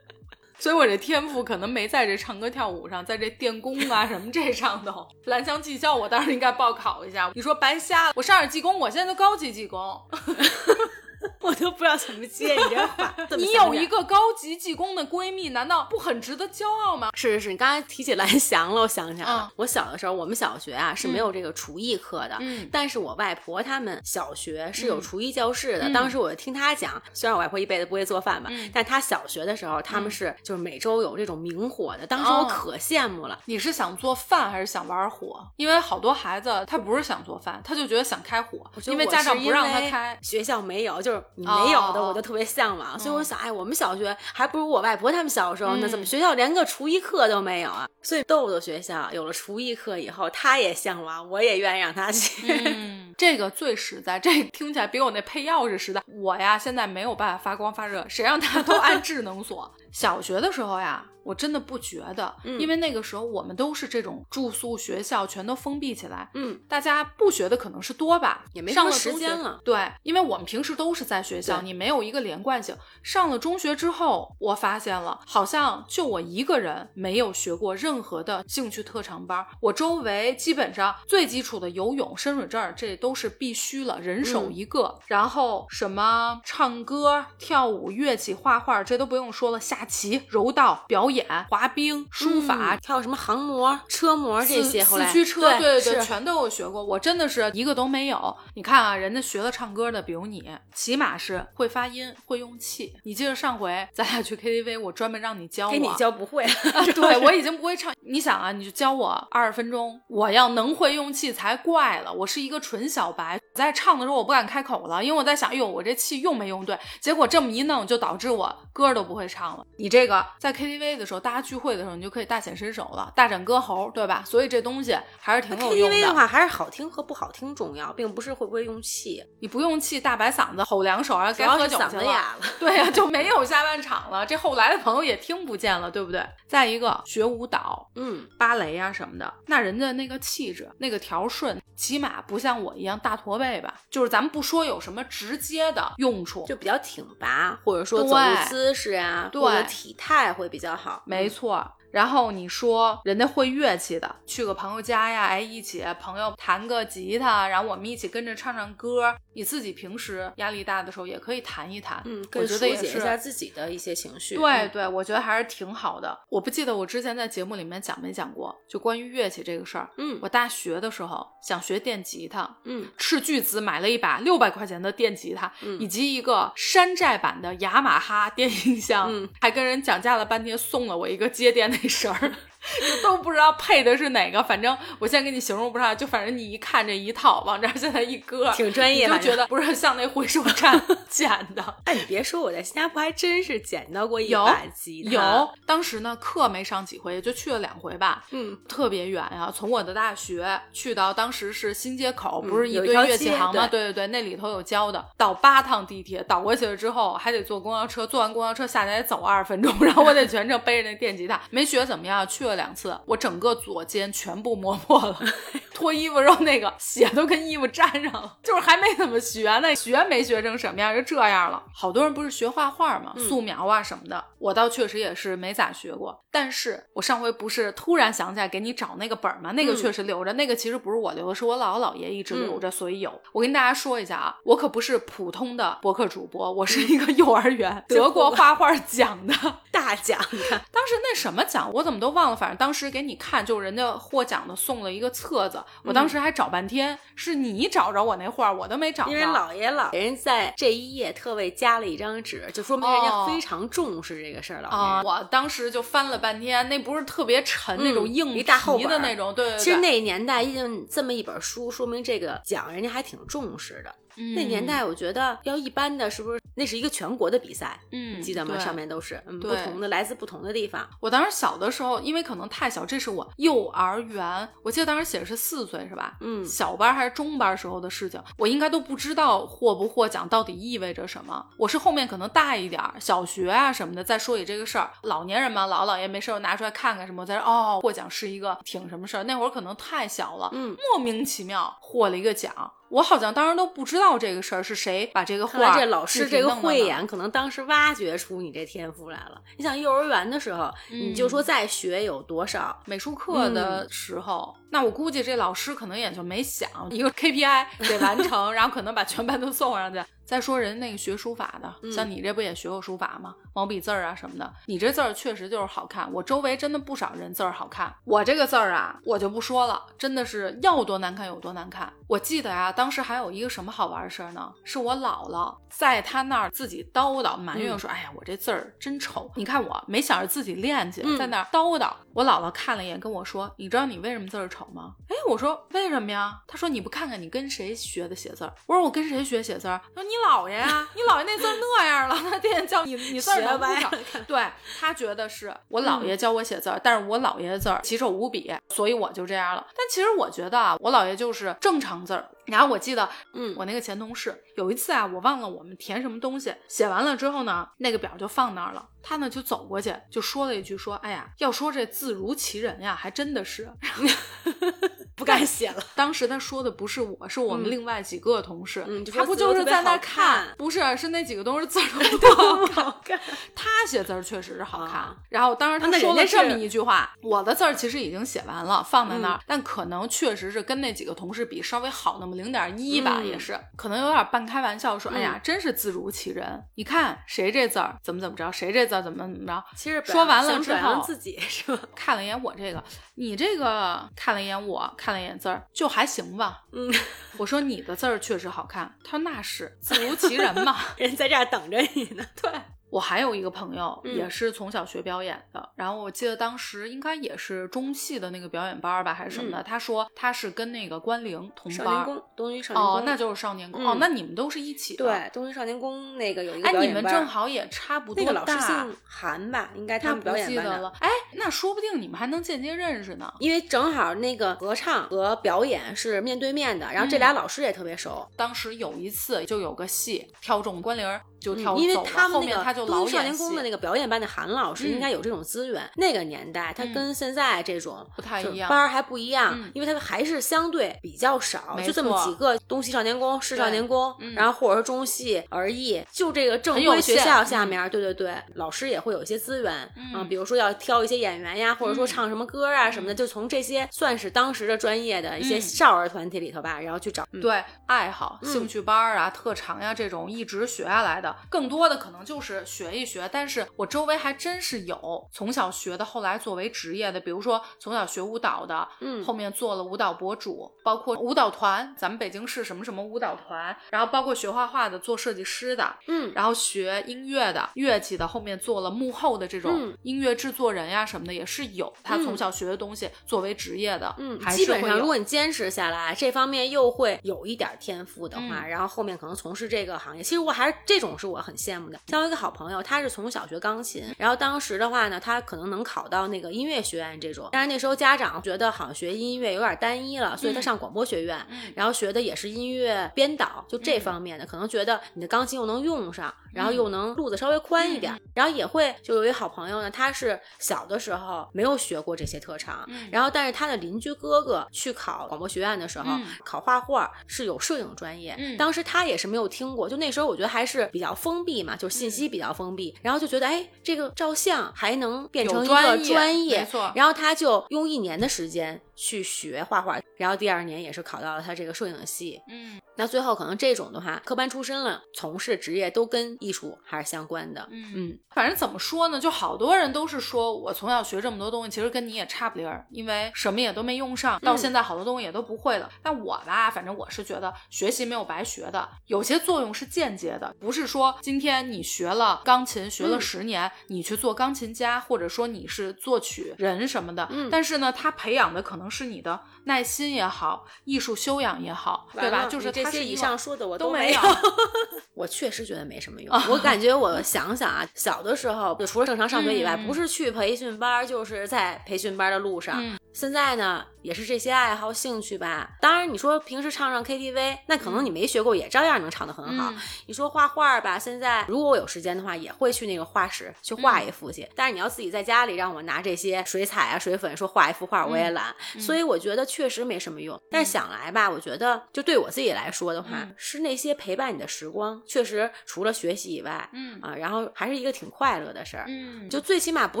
所以我这天赋可能没在这唱歌跳舞上，在这电工啊 什么这上头。蓝翔技校我倒是应该报考一下。你说白瞎了，我上点技工，我现在都高级技工。我都不知道怎么接你这话。你有一个高级技工的闺蜜，难道不很值得骄傲吗？是是是，你刚才提起蓝翔了，我想起来了。嗯我小的时候，我们小学啊是没有这个厨艺课的，嗯但是我外婆他们小学是有嗯厨艺教室的。嗯当时我听她讲，虽然我外婆一辈子不会做饭吧，嗯但她小学的时候，他们是就是每周有这种明火的，当时哦我可羡慕了。你是想做饭还是想玩火？因为好多孩子他不是想做饭，他就觉得想开火，因为家长不让他开。学校没有，就就是你没有的，哦我就特别向往。所以我嗯想，哎，我们小学还不如我外婆他们小时候呢，嗯怎么学校连个厨艺课都没有啊？所以豆豆学校有了厨艺课以后，他也向往，我也愿意让他去。嗯，这个最实在，这听起来比我那配钥匙实在。我呀，现在没有办法发光发热，谁让他都按智能锁？小学的时候呀，我真的不觉得，嗯因为那个时候我们都是这种住宿学校，全都封闭起来。嗯，大家不学的可能是多吧，也没上了时间了。对，因为我们平时都是在学校，你没有一个连贯性。上了中学之后，我发现了，好像就我一个人没有学过任何的兴趣特长班。我周围基本上最基础的游泳、深水证，这都是必须了，人手嗯一个。然后什么唱歌、跳舞、乐器、画画，这都不用说了，下棋、柔道、表演、滑冰、书法，嗯还有什么航模、车模这些，后四来四驱车，对对对全都有学过。我真的是一个都没有。你看啊，人家学了唱歌的，比如你，起码是会发音、会用气。你记得上回咱俩去 KTV，我专门让你教我，给你教不会。啊，对我已经不会唱。你想啊，你就教我二十分钟，我要能会用气才怪了。我是一个纯小白，在唱的时候我不敢开口了，因为我在想，哎呦，我这气用没用对？结果这么一弄，就导致我歌都不会唱了。你这个在 KTV 的时候，大家聚会的时候，你就可以大显身手了，大展歌喉，对吧？所以这东西还是挺有用 KTV 的话，还是好听和不好听重要，并不是会不会用气，你不用气，大白嗓子吼两首，然后该喝酒去了。子哑了。对呀、就没有下半场了。这后来的朋友也听不见了，对不对？再一个，学舞蹈、嗯，芭蕾啊什么的，那人家那个气质、那个条顺，起码不像我一样大驼背吧？就是咱们不说有什么直接的用处，就比较挺拔，或者说走路姿势啊，对或者体态会比较好。没错。然后你说人家会乐器的，去个朋友家呀，哎，一起朋友弹个吉他，然后我们一起跟着唱唱歌。你自己平时压力大的时候也可以谈一谈，嗯，我觉得也是一下自己的一些情绪。嗯对对，我觉得还是挺好的。我不记得我之前在节目里面讲没讲过，就关于乐器这个事儿。嗯我大学的时候想学电吉他，嗯斥巨资买了一把六百块钱的电吉他，嗯以及一个山寨版的雅马哈电音箱，嗯还跟人讲价了半天，送了我一个接电那绳儿。就都不知道配的是哪个，反正我现在给你形容不上，就反正你一看这一套，往这儿现在一搁，挺专业的就觉得不是像那回收站 捡的。哎，你别说，我在新加坡还真是捡到过一有把吉他。有，当时呢课没上几回，也就去了两回吧。嗯，特别远呀、从我的大学去到当时是新街口，嗯不是一堆乐器行吗？对对对对，那里头有教的，倒八趟地铁，倒过去了之后还得坐公交车，坐完公交车下来得走二十分钟，然后我得全程背着那电吉他，没学怎么样，去了两次，我整个左肩全部磨破了，脱衣服时候那个血都跟衣服沾上了，就是还没怎么学呢，学没学成什么样就这样了。好多人不是学画画吗，素描啊什么的，我倒确实也是没咋学过，但是我上回不是突然想起来给你找那个本儿吗？那个嗯确实留着，那个其实不是我留的，是我姥姥姥爷一直留着，所以有。我跟大家说一下啊，我可不是普通的博客主播，我是一个幼儿园 得过画画奖的。大奖，你看，当时那什么奖，我怎么都忘了。反正当时给你看，就是人家获奖的送了一个册子，我当时还找半天，是你找着我那画，我都没找着。因为姥爷姥人在这一页特为加了一张纸，就说明人家哦非常重视这个事儿。了我当时就翻了半天，那不是特别沉、那种嗯硬一大厚皮的那种，对对对。其实那年代印这么一本书，说明这个奖人家还挺重视的。那年代我觉得要一般的，是不是那是一个全国的比赛？嗯，你记得吗？上面都是嗯不同的，来自不同的地方。我当时小的时候，因为可能太小，这是我幼儿园，我记得当时写的是四岁是吧？嗯小班还是中班时候的事情，我应该都不知道获不获奖到底意味着什么。我是后面可能大一点儿，小学啊什么的再说起这个事儿。老年人嘛，老姥姥爷没事儿拿出来看看什么，我才说哦，获奖是一个挺什么事儿。那会儿可能太小了，嗯，莫名其妙获了一个奖。我好像当时都不知道这个事儿是谁把这个画这老师这个慧眼，可能当时挖掘出你这天赋来了。你想幼儿园的时候，你就嗯说再学有多少？美术课的嗯时候，那我估计这老师可能也就没想一个 KPI 得完成，然后可能把全班都送上去。再说人那个学书法的，嗯像你这不也学过书法吗？毛笔字儿啊什么的，你这字儿确实就是好看。我周围真的不少人字儿好看，我这个字儿啊，我就不说了，真的是要多难看有多难看。我记得啊，当时还有一个什么好玩的事儿呢？是我姥姥在她那儿自己叨叨埋怨说：“哎呀，我这字儿真丑。你看我没想着自己练去，嗯在那儿叨叨。我我姥姥看了一眼，跟我说：“你知道你为什么字儿丑吗？”哎，我说为什么呀？她说：“你不看看你跟谁学的写字儿？”我说：“我跟谁学写字儿？”她说：“你姥爷呀，你姥爷那字儿那样了，他天天教你你字儿能不少。”对他觉得是我姥爷教我写字儿，但是我姥爷的字儿奇丑无比，所以我就这样了。但其实我觉得啊，我姥爷就是正常字儿。然后我记得，嗯我那个前同事有一次啊，我忘了我们填什么东西，写完了之后呢，那个表就放那儿了。他呢就走过去，就说了一句说：“哎呀，要说这字如其人呀，还真的是。不敢写了。”当时他说的不是我，是我们嗯另外几个同事，嗯他不就是在那看不是，是那几个都是字儿都 不好看。他写字儿确实是好看，啊然后当时他说了这么一句话：“我的字儿其实已经写完了，放在那儿，嗯但可能确实是跟那几个同事比稍微好那么零点一吧，嗯也是可能有点半开玩笑说：‘哎呀嗯，真是字如其人，你看谁这字儿怎么怎么着，谁这字儿怎么怎么着。’其实说完了之想表扬后自己是吧？看了一眼我这个，你这个看了一眼我，看了一眼字儿，就还行吧。嗯，我说你的字儿确实好看，他说那是字如 其人嘛。人在这儿等着你呢。对我还有一个朋友，嗯也是从小学表演的，然后我记得当时应该也是中戏的那个表演班儿吧，还是什么的。他说他是跟那个关凌同班儿。少年宫，东区少年宫。哦，那就是少年宫、嗯哦，那你们都是一起的。，对，东区少年宫那个有一个哎，你们正好也差不多那个老师大姓韩吧，应该他们表不演班的。记得了。哎，那说不定你们还能间接认识呢。因为正好那个合唱和表演是面对面的，然后这嗯俩老师也特别熟。当时有一次就有个戏挑中关凌儿，就跳走了、嗯因为他们那个面他就老东少年宫的那个表演班的韩老师嗯应该有这种资源。那个年代，他嗯跟现在这种不太一样班儿还不一样，嗯因为他还是相对比较少，就这么几个东西少年宫、市少年宫，嗯然后或者说中戏、儿艺，就这个正规学校下面，对对对，老师也会有一些资源，嗯比如说要挑一些演员呀，或者说嗯唱什么歌啊什么的，就从这些算是当时的专业的一些嗯少儿团体里头吧，然后去找。嗯对爱好、嗯兴趣班儿啊、特长呀这种一直学下来的，更多的可能就是学一学。但是我周围还真是有从小学的，后来作为职业的，比如说从小学舞蹈的，嗯后面做了舞蹈博主，包括舞蹈团，咱们北京市什么什么舞蹈团，然后包括学画画的、做设计师的，嗯，然后学音乐的、乐器的，后面做了幕后的这种嗯音乐制作人呀什么的，也是有他从小学的东西作为职业的，嗯，还基本上如果你坚持下来，这方面又会有一点天赋的话，嗯然后后面可能从事这个行业，其实我还是这种是我很羡慕的。像我一个好朋友，他是从小学钢琴，然后当时的话呢，他可能能考到那个音乐学院这种，但是那时候家长觉得好像学音乐有点单一了，所以他嗯上广播学院，嗯然后学的也是音乐编导，就这嗯方面的，可能觉得你的钢琴又能用上，然后嗯又能路子稍微宽一点，嗯。然后也会就有一好朋友呢，他是小的时候没有学过这些特长，嗯然后但是他的邻居哥哥去考广播学院的时候，嗯考画画是有摄影专业，嗯。当时他也是没有听过，就那时候我觉得还是比较封闭嘛，就是信息比较封闭，然后就觉得哎，这个照相还能变成一个专业然后他就用一年的时间去学画画，然后第二年也是考到了他这个摄影系。嗯那最后可能这种的话，科班出身了，从事职业都跟艺术还是相关的。嗯嗯反正怎么说呢，就好多人都是说我从小学这么多东西，其实跟你也差不离儿，因为什么也都没用上，到嗯现在好多东西也都不会了。但我吧，反正我是觉得学习没有白学的，有些作用是间接的，不是说今天你学了钢琴学了嗯。十年，你去做钢琴家，或者说你是作曲人什么的，嗯。但是呢，他培养的可能是你的耐心也好，艺术修养也好，对吧？就是这些以上说的我都没有。我确实觉得没什么用。我感觉我想想啊，小的时候就除了正常上学以外，嗯不是去培训班，就是在培训班的路上。嗯现在呢，也是这些爱好兴趣吧。当然，你说平时唱唱 KTV，那可能你没学过，也照样能唱得很好。嗯你说画画吧，现在如果我有时间的话，也会去那个画室去画一幅去。但是你要自己在家里让我拿这些水彩啊、水粉说画一幅画，我也懒。所以我觉得确实没什么用。但想来吧，我觉得就对我自己来说的话，嗯。是那些陪伴你的时光，确实除了学习以外，嗯。啊，然后还是一个挺快乐的事儿。嗯，就最起码不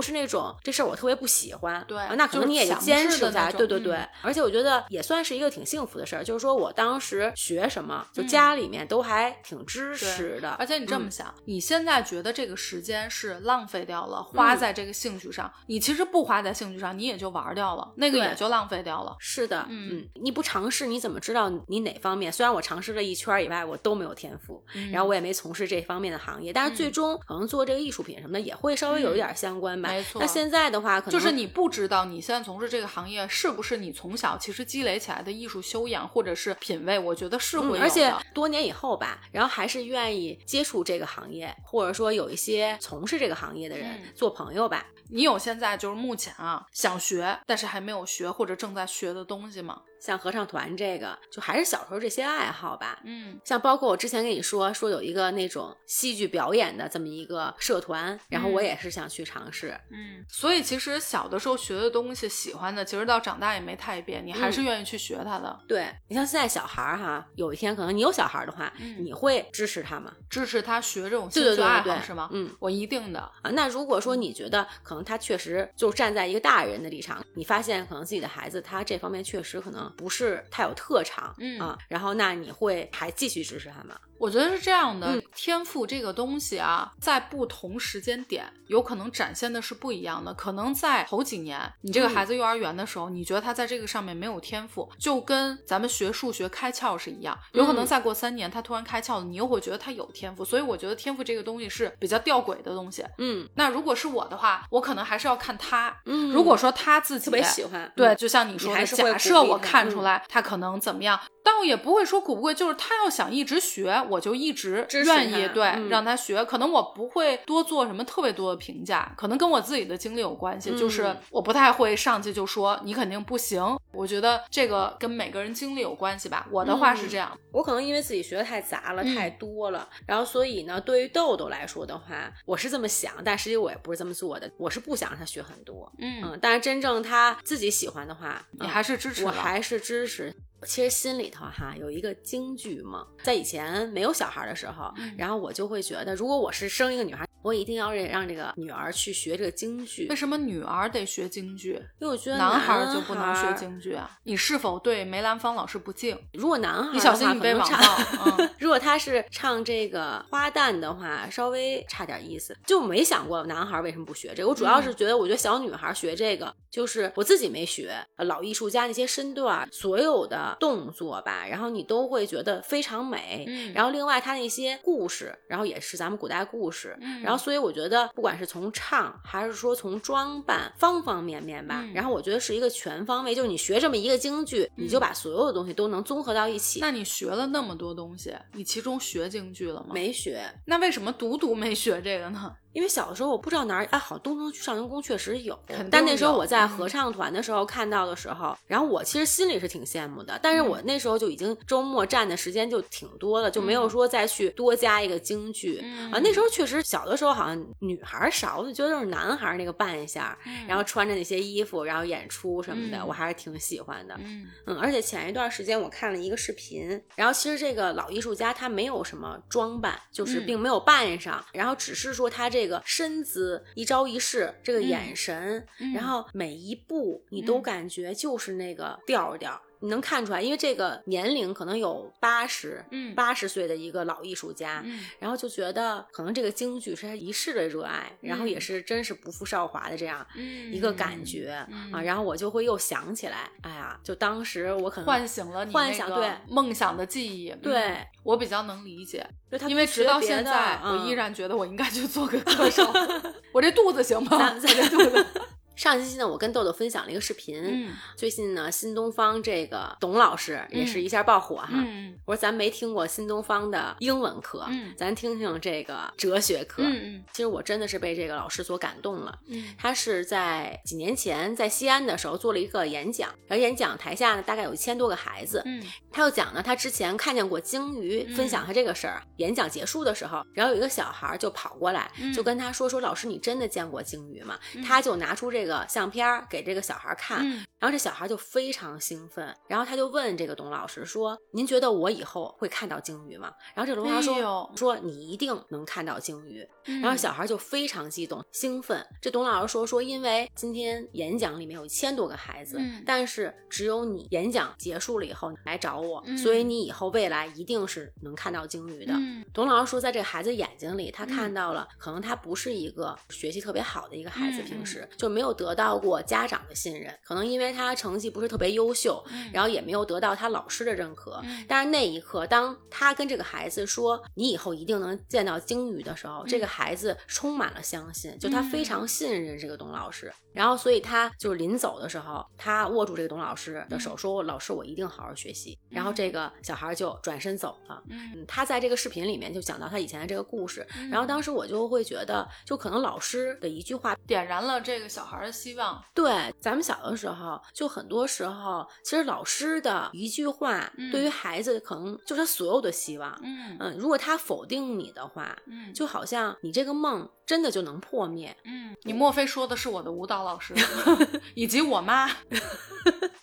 是那种这事儿我特别不喜欢，对啊那可能你也就坚坚持在，的那种对对对，嗯而且我觉得也算是一个挺幸福的事儿，就是说我当时学什么，就嗯。家里面都还挺支持的，而且你这么嗯。想，你现在觉得这个时间是浪费掉了，花嗯。在这个兴趣上，你其实不花在兴趣上，你也就玩掉了，那个也就浪费掉了。是的，嗯你不尝试，你怎么知道你哪方面？虽然我尝试了一圈以外，我都没有天赋，然后我也没从事这方面的行业，但是最嗯终可能做这个艺术品什么的也会稍微有一点相关吧。没错那现在的话，可能就是你不知道你现在从事这个行业是不是你从小其实积累起来的艺术修养或者是品味，我觉得是会有而且多年以后吧，然后还是愿意接触这个行业，或者说有一些从事这个行业的人、嗯做朋友吧。你有现在就是目前啊想学，但是还没有学或者正在学的东西吗？像合唱团这个，就还是小时候这些爱好吧。嗯像包括我之前跟你说说有一个那种戏剧表演的这么一个社团，然后我嗯也是想去尝试。嗯，所以其实小的时候学的东西，喜欢的，其实到长大也没太变，你还是愿意去学它的，对你像现在小孩儿哈，有一天可能你有小孩儿的话，嗯你会支持他吗？支持他学这种对兴趣爱好对对对是吗？嗯，我一定的。啊，那如果说你觉得可能他确实就站在一个大人的立场，你发现可能自己的孩子他这方面确实可能不是太有特长，嗯啊，然后那你会还继续支持他吗？我觉得是这样的，嗯天赋这个东西啊，在不同时间点有可能展现的是不一样的。可能在头几年，你这个嗯孩子幼儿园的时候，你觉得他在这个上面没有天赋，就跟咱们学数学开窍是一样。有可能嗯再过三年，他突然开窍了，你又会觉得他有天赋。所以我觉得天赋这个东西是比较吊诡的东西。嗯那如果是我的话，我可能还是要看他。嗯如果说他自己特别喜欢，对，嗯就像你说的，假设我看出来他可能怎么样，倒也不会说苦不贵，就是他要想一直学，我就一直愿意对、嗯让他学。可能我不会多做什么特别多的评价，可能跟我自己的经历有关系，就是嗯我不太会上去就说你肯定不行。我觉得这个跟每个人经历有关系吧。我的话是嗯这样，我可能因为自己学的太杂了，嗯太多了，然后所以呢，对于豆豆来说的话，我是这么想，但实际我也不是这么做的，我是不想让他学很多，嗯，嗯，但是真正他自己喜欢的话，嗯你还是支持的我还是支持。其实心里头哈有一个京剧梦，在以前没有小孩的时候，嗯。然后我就会觉得，如果我是生一个女孩，我一定要让让这个女儿去学这个京剧为，什么女儿得学京剧，因为我觉得男孩就不能学。京剧啊？你是否对梅兰芳老师不敬？如果男孩你小心你被网暴。嗯如果他是唱这个花旦的话，稍微差点意思，就没想过男孩为什么不学这个。我主要是觉得，我觉得小女孩学这个，就是我自己没学，呃老艺术家那些身段，所有的动作吧，然后你都会觉得非常美。嗯然后另外他那些故事，然后也是咱们古代故事，嗯然后所以我觉得不管是从唱还是说从装扮方方面面吧，嗯然后我觉得是一个全方位，就是你学这么一个京剧，你就把所有的东西都能综合到一起。那你学了那么多东西，你其中学京剧了吗？。没学，那为什么独独没学这个呢？因为小的时候我不知道哪儿，哎，好东城区少年宫确实有但那时候我在嗯。合唱团的时候看到的时候，然后我其实心里是挺羡慕的，但是我那时候就已经周末占的时间就挺多了，就没有嗯。说再去多加一个京剧、嗯啊。那时候确实小的时候好像女孩儿少，我就觉得都是男孩儿那个扮相，然后穿着那些衣服，然后演出什么的，嗯。我还是挺喜欢的。嗯。嗯，而且前一段时间我看了一个视频，然后其实这个老艺术家他没有什么装扮，就是嗯。并没有扮上，然后只是说他这个身姿一招一式，这个嗯眼神，嗯然后每一步你都嗯感觉就是那个调儿调儿。你能看出来，因为这个年龄可能有八十，嗯八十岁的一个老艺术家，嗯然后就觉得可能这个京剧是他一世的热爱，然后也嗯是真是不负韶华的这样嗯一个感觉、嗯啊，然后我就会又想起来，哎呀，就当时我可能唤醒了你那个幻想对梦想的记忆。嗯对我比较能理解，因为直到现在，我嗯依然觉得我应该去做个歌手。我这肚子行吗？咱我这肚子，上星期呢，我跟豆豆分享了一个视频，嗯最近呢，新东方这个董老师也是嗯一下爆火哈。嗯我说咱没听过新东方的英文课，嗯咱听听这个哲学课。嗯其实我真的是被这个老师所感动了。嗯他是在几年前在西安的时候做了一个演讲，然后演讲台下呢大概有一千多个孩子，嗯他又讲呢，他之前看见过鲸鱼，嗯分享他这个事儿。演讲结束的时候，然后有一个小孩儿就跑过来，嗯就跟他说：“说老师，你真的见过鲸鱼吗？”嗯他就拿出这个个相片儿给这个小孩看，嗯然后这小孩就非常兴奋，然后他就问这个董老师说：“您觉得我以后会看到鲸鱼吗？”然后这个董老师说：“哎说你一定能看到鲸鱼。”嗯然后小孩就非常激动、兴奋。这董老师说：“说因为今天演讲里面有一千多个孩子，嗯但是只有你演讲结束了以后来找我，嗯所以你以后未来一定是能看到鲸鱼的。嗯董老师说，在这个孩子眼睛里，他看到了，可能他不是一个学习特别好的一个孩子，嗯平时就没有得到过家长的信任，可能因为他成绩不是特别优秀，嗯然后也没有得到他老师的认可。嗯但是那一刻，当他跟这个孩子说“你以后一定能见到鲸鱼”的时候，这个孩子充满了相信，就他非常信任这个董老师。然后，所以他就是临走的时候，他握住这个董老师的手，说：“老师，我一定好好学习。”然后这个小孩就转身走了。嗯嗯，他在这个视频里面就讲到他以前的这个故事，嗯然后当时我就会觉得，就可能老师的一句话，点燃了这个小孩的希望。对咱们小的时候，就很多时候，其实老师的一句话，嗯对于孩子可能就是他所有的希望。嗯嗯，如果他否定你的话，嗯就好像你这个梦真的就能破灭。嗯，你莫非说的是我的舞蹈老师 以及我妈？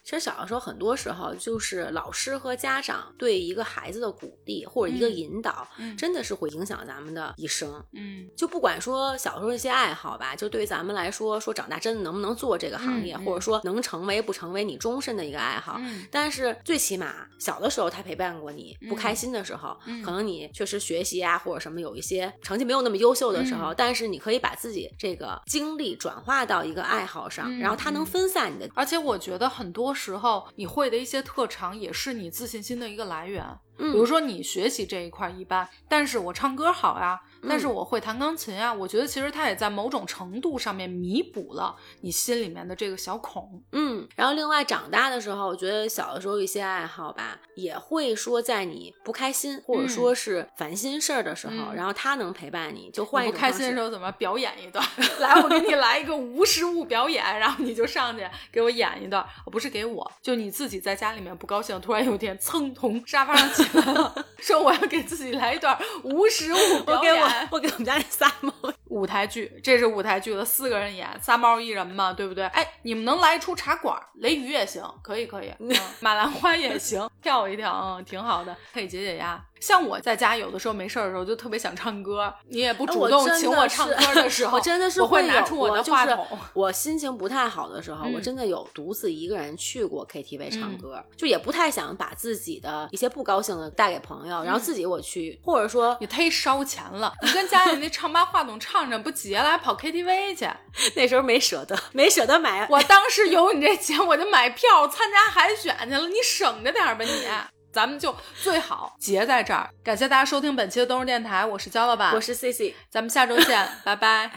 其实小的时候，很多时候就是老师和家长对一个孩子的鼓励或者一个嗯引导，嗯真的是会影响咱们的一生。嗯就不管说小时候一些爱好吧，就对于咱们来说，说长大真的能不能做这个行业，或者说能成为不成为你终身的一个爱好。嗯但是最起码小的时候他陪伴过你，不开心的时候，嗯可能你确实学习啊或者什么有一些成绩没有那么优秀的时候，嗯但是你可以把自己这个精力转化到一个爱好上，嗯然后它能嗯分散你的。而且我觉得很多时候你会的一些特长也是你自信心的一个来源。嗯，比如说你学习这一块一般，但是我唱歌好呀，但嗯是我会弹钢琴啊，我觉得其实它也在某种程度上面弥补了你心里面的这个小孔。嗯，然后另外长大的时候，我觉得小的时候一些爱好吧，也会说在你不开心或者嗯说是烦心事儿的时候，嗯然后他能陪伴你，就换一种方式不开心的时候怎么表演一段？来，我给你来一个无实物表演，然后你就上去给我演一段，不是给我，就你自己在家里面不高兴，突然有一天噌从沙发上起来了，说我要给自己来一段无实物表演。我我给我们家那仨猫，舞台剧，这是舞台剧了，四个人演，仨猫一人嘛，对不对？哎，你们能来一出茶馆，雷雨也行，可以可以，嗯、马兰花也行，跳一跳，嗯，挺好的，可以解解压。像我在家有的时候没事儿的时候，就特别想唱歌，你也不主动请我唱歌的时 候，我真的是会拿出我的过就是话筒。我心情不太好的时候，我嗯真的有独自一个人去过 KTV 唱嗯歌，就也不太想把自己的一些不高兴的带给朋友，然后自己我去，或者说你忒烧钱了，你跟家里那唱吧话筒唱着，不结了还跑 KTV 去？那时候没舍得，没舍得买。我当时有你这钱，我就买票参加海选去了，你省着点儿吧你。咱们就最好结在这儿。感谢大家收听本期的东日电台，我是焦老板，我是 C C。咱们下周见，拜拜。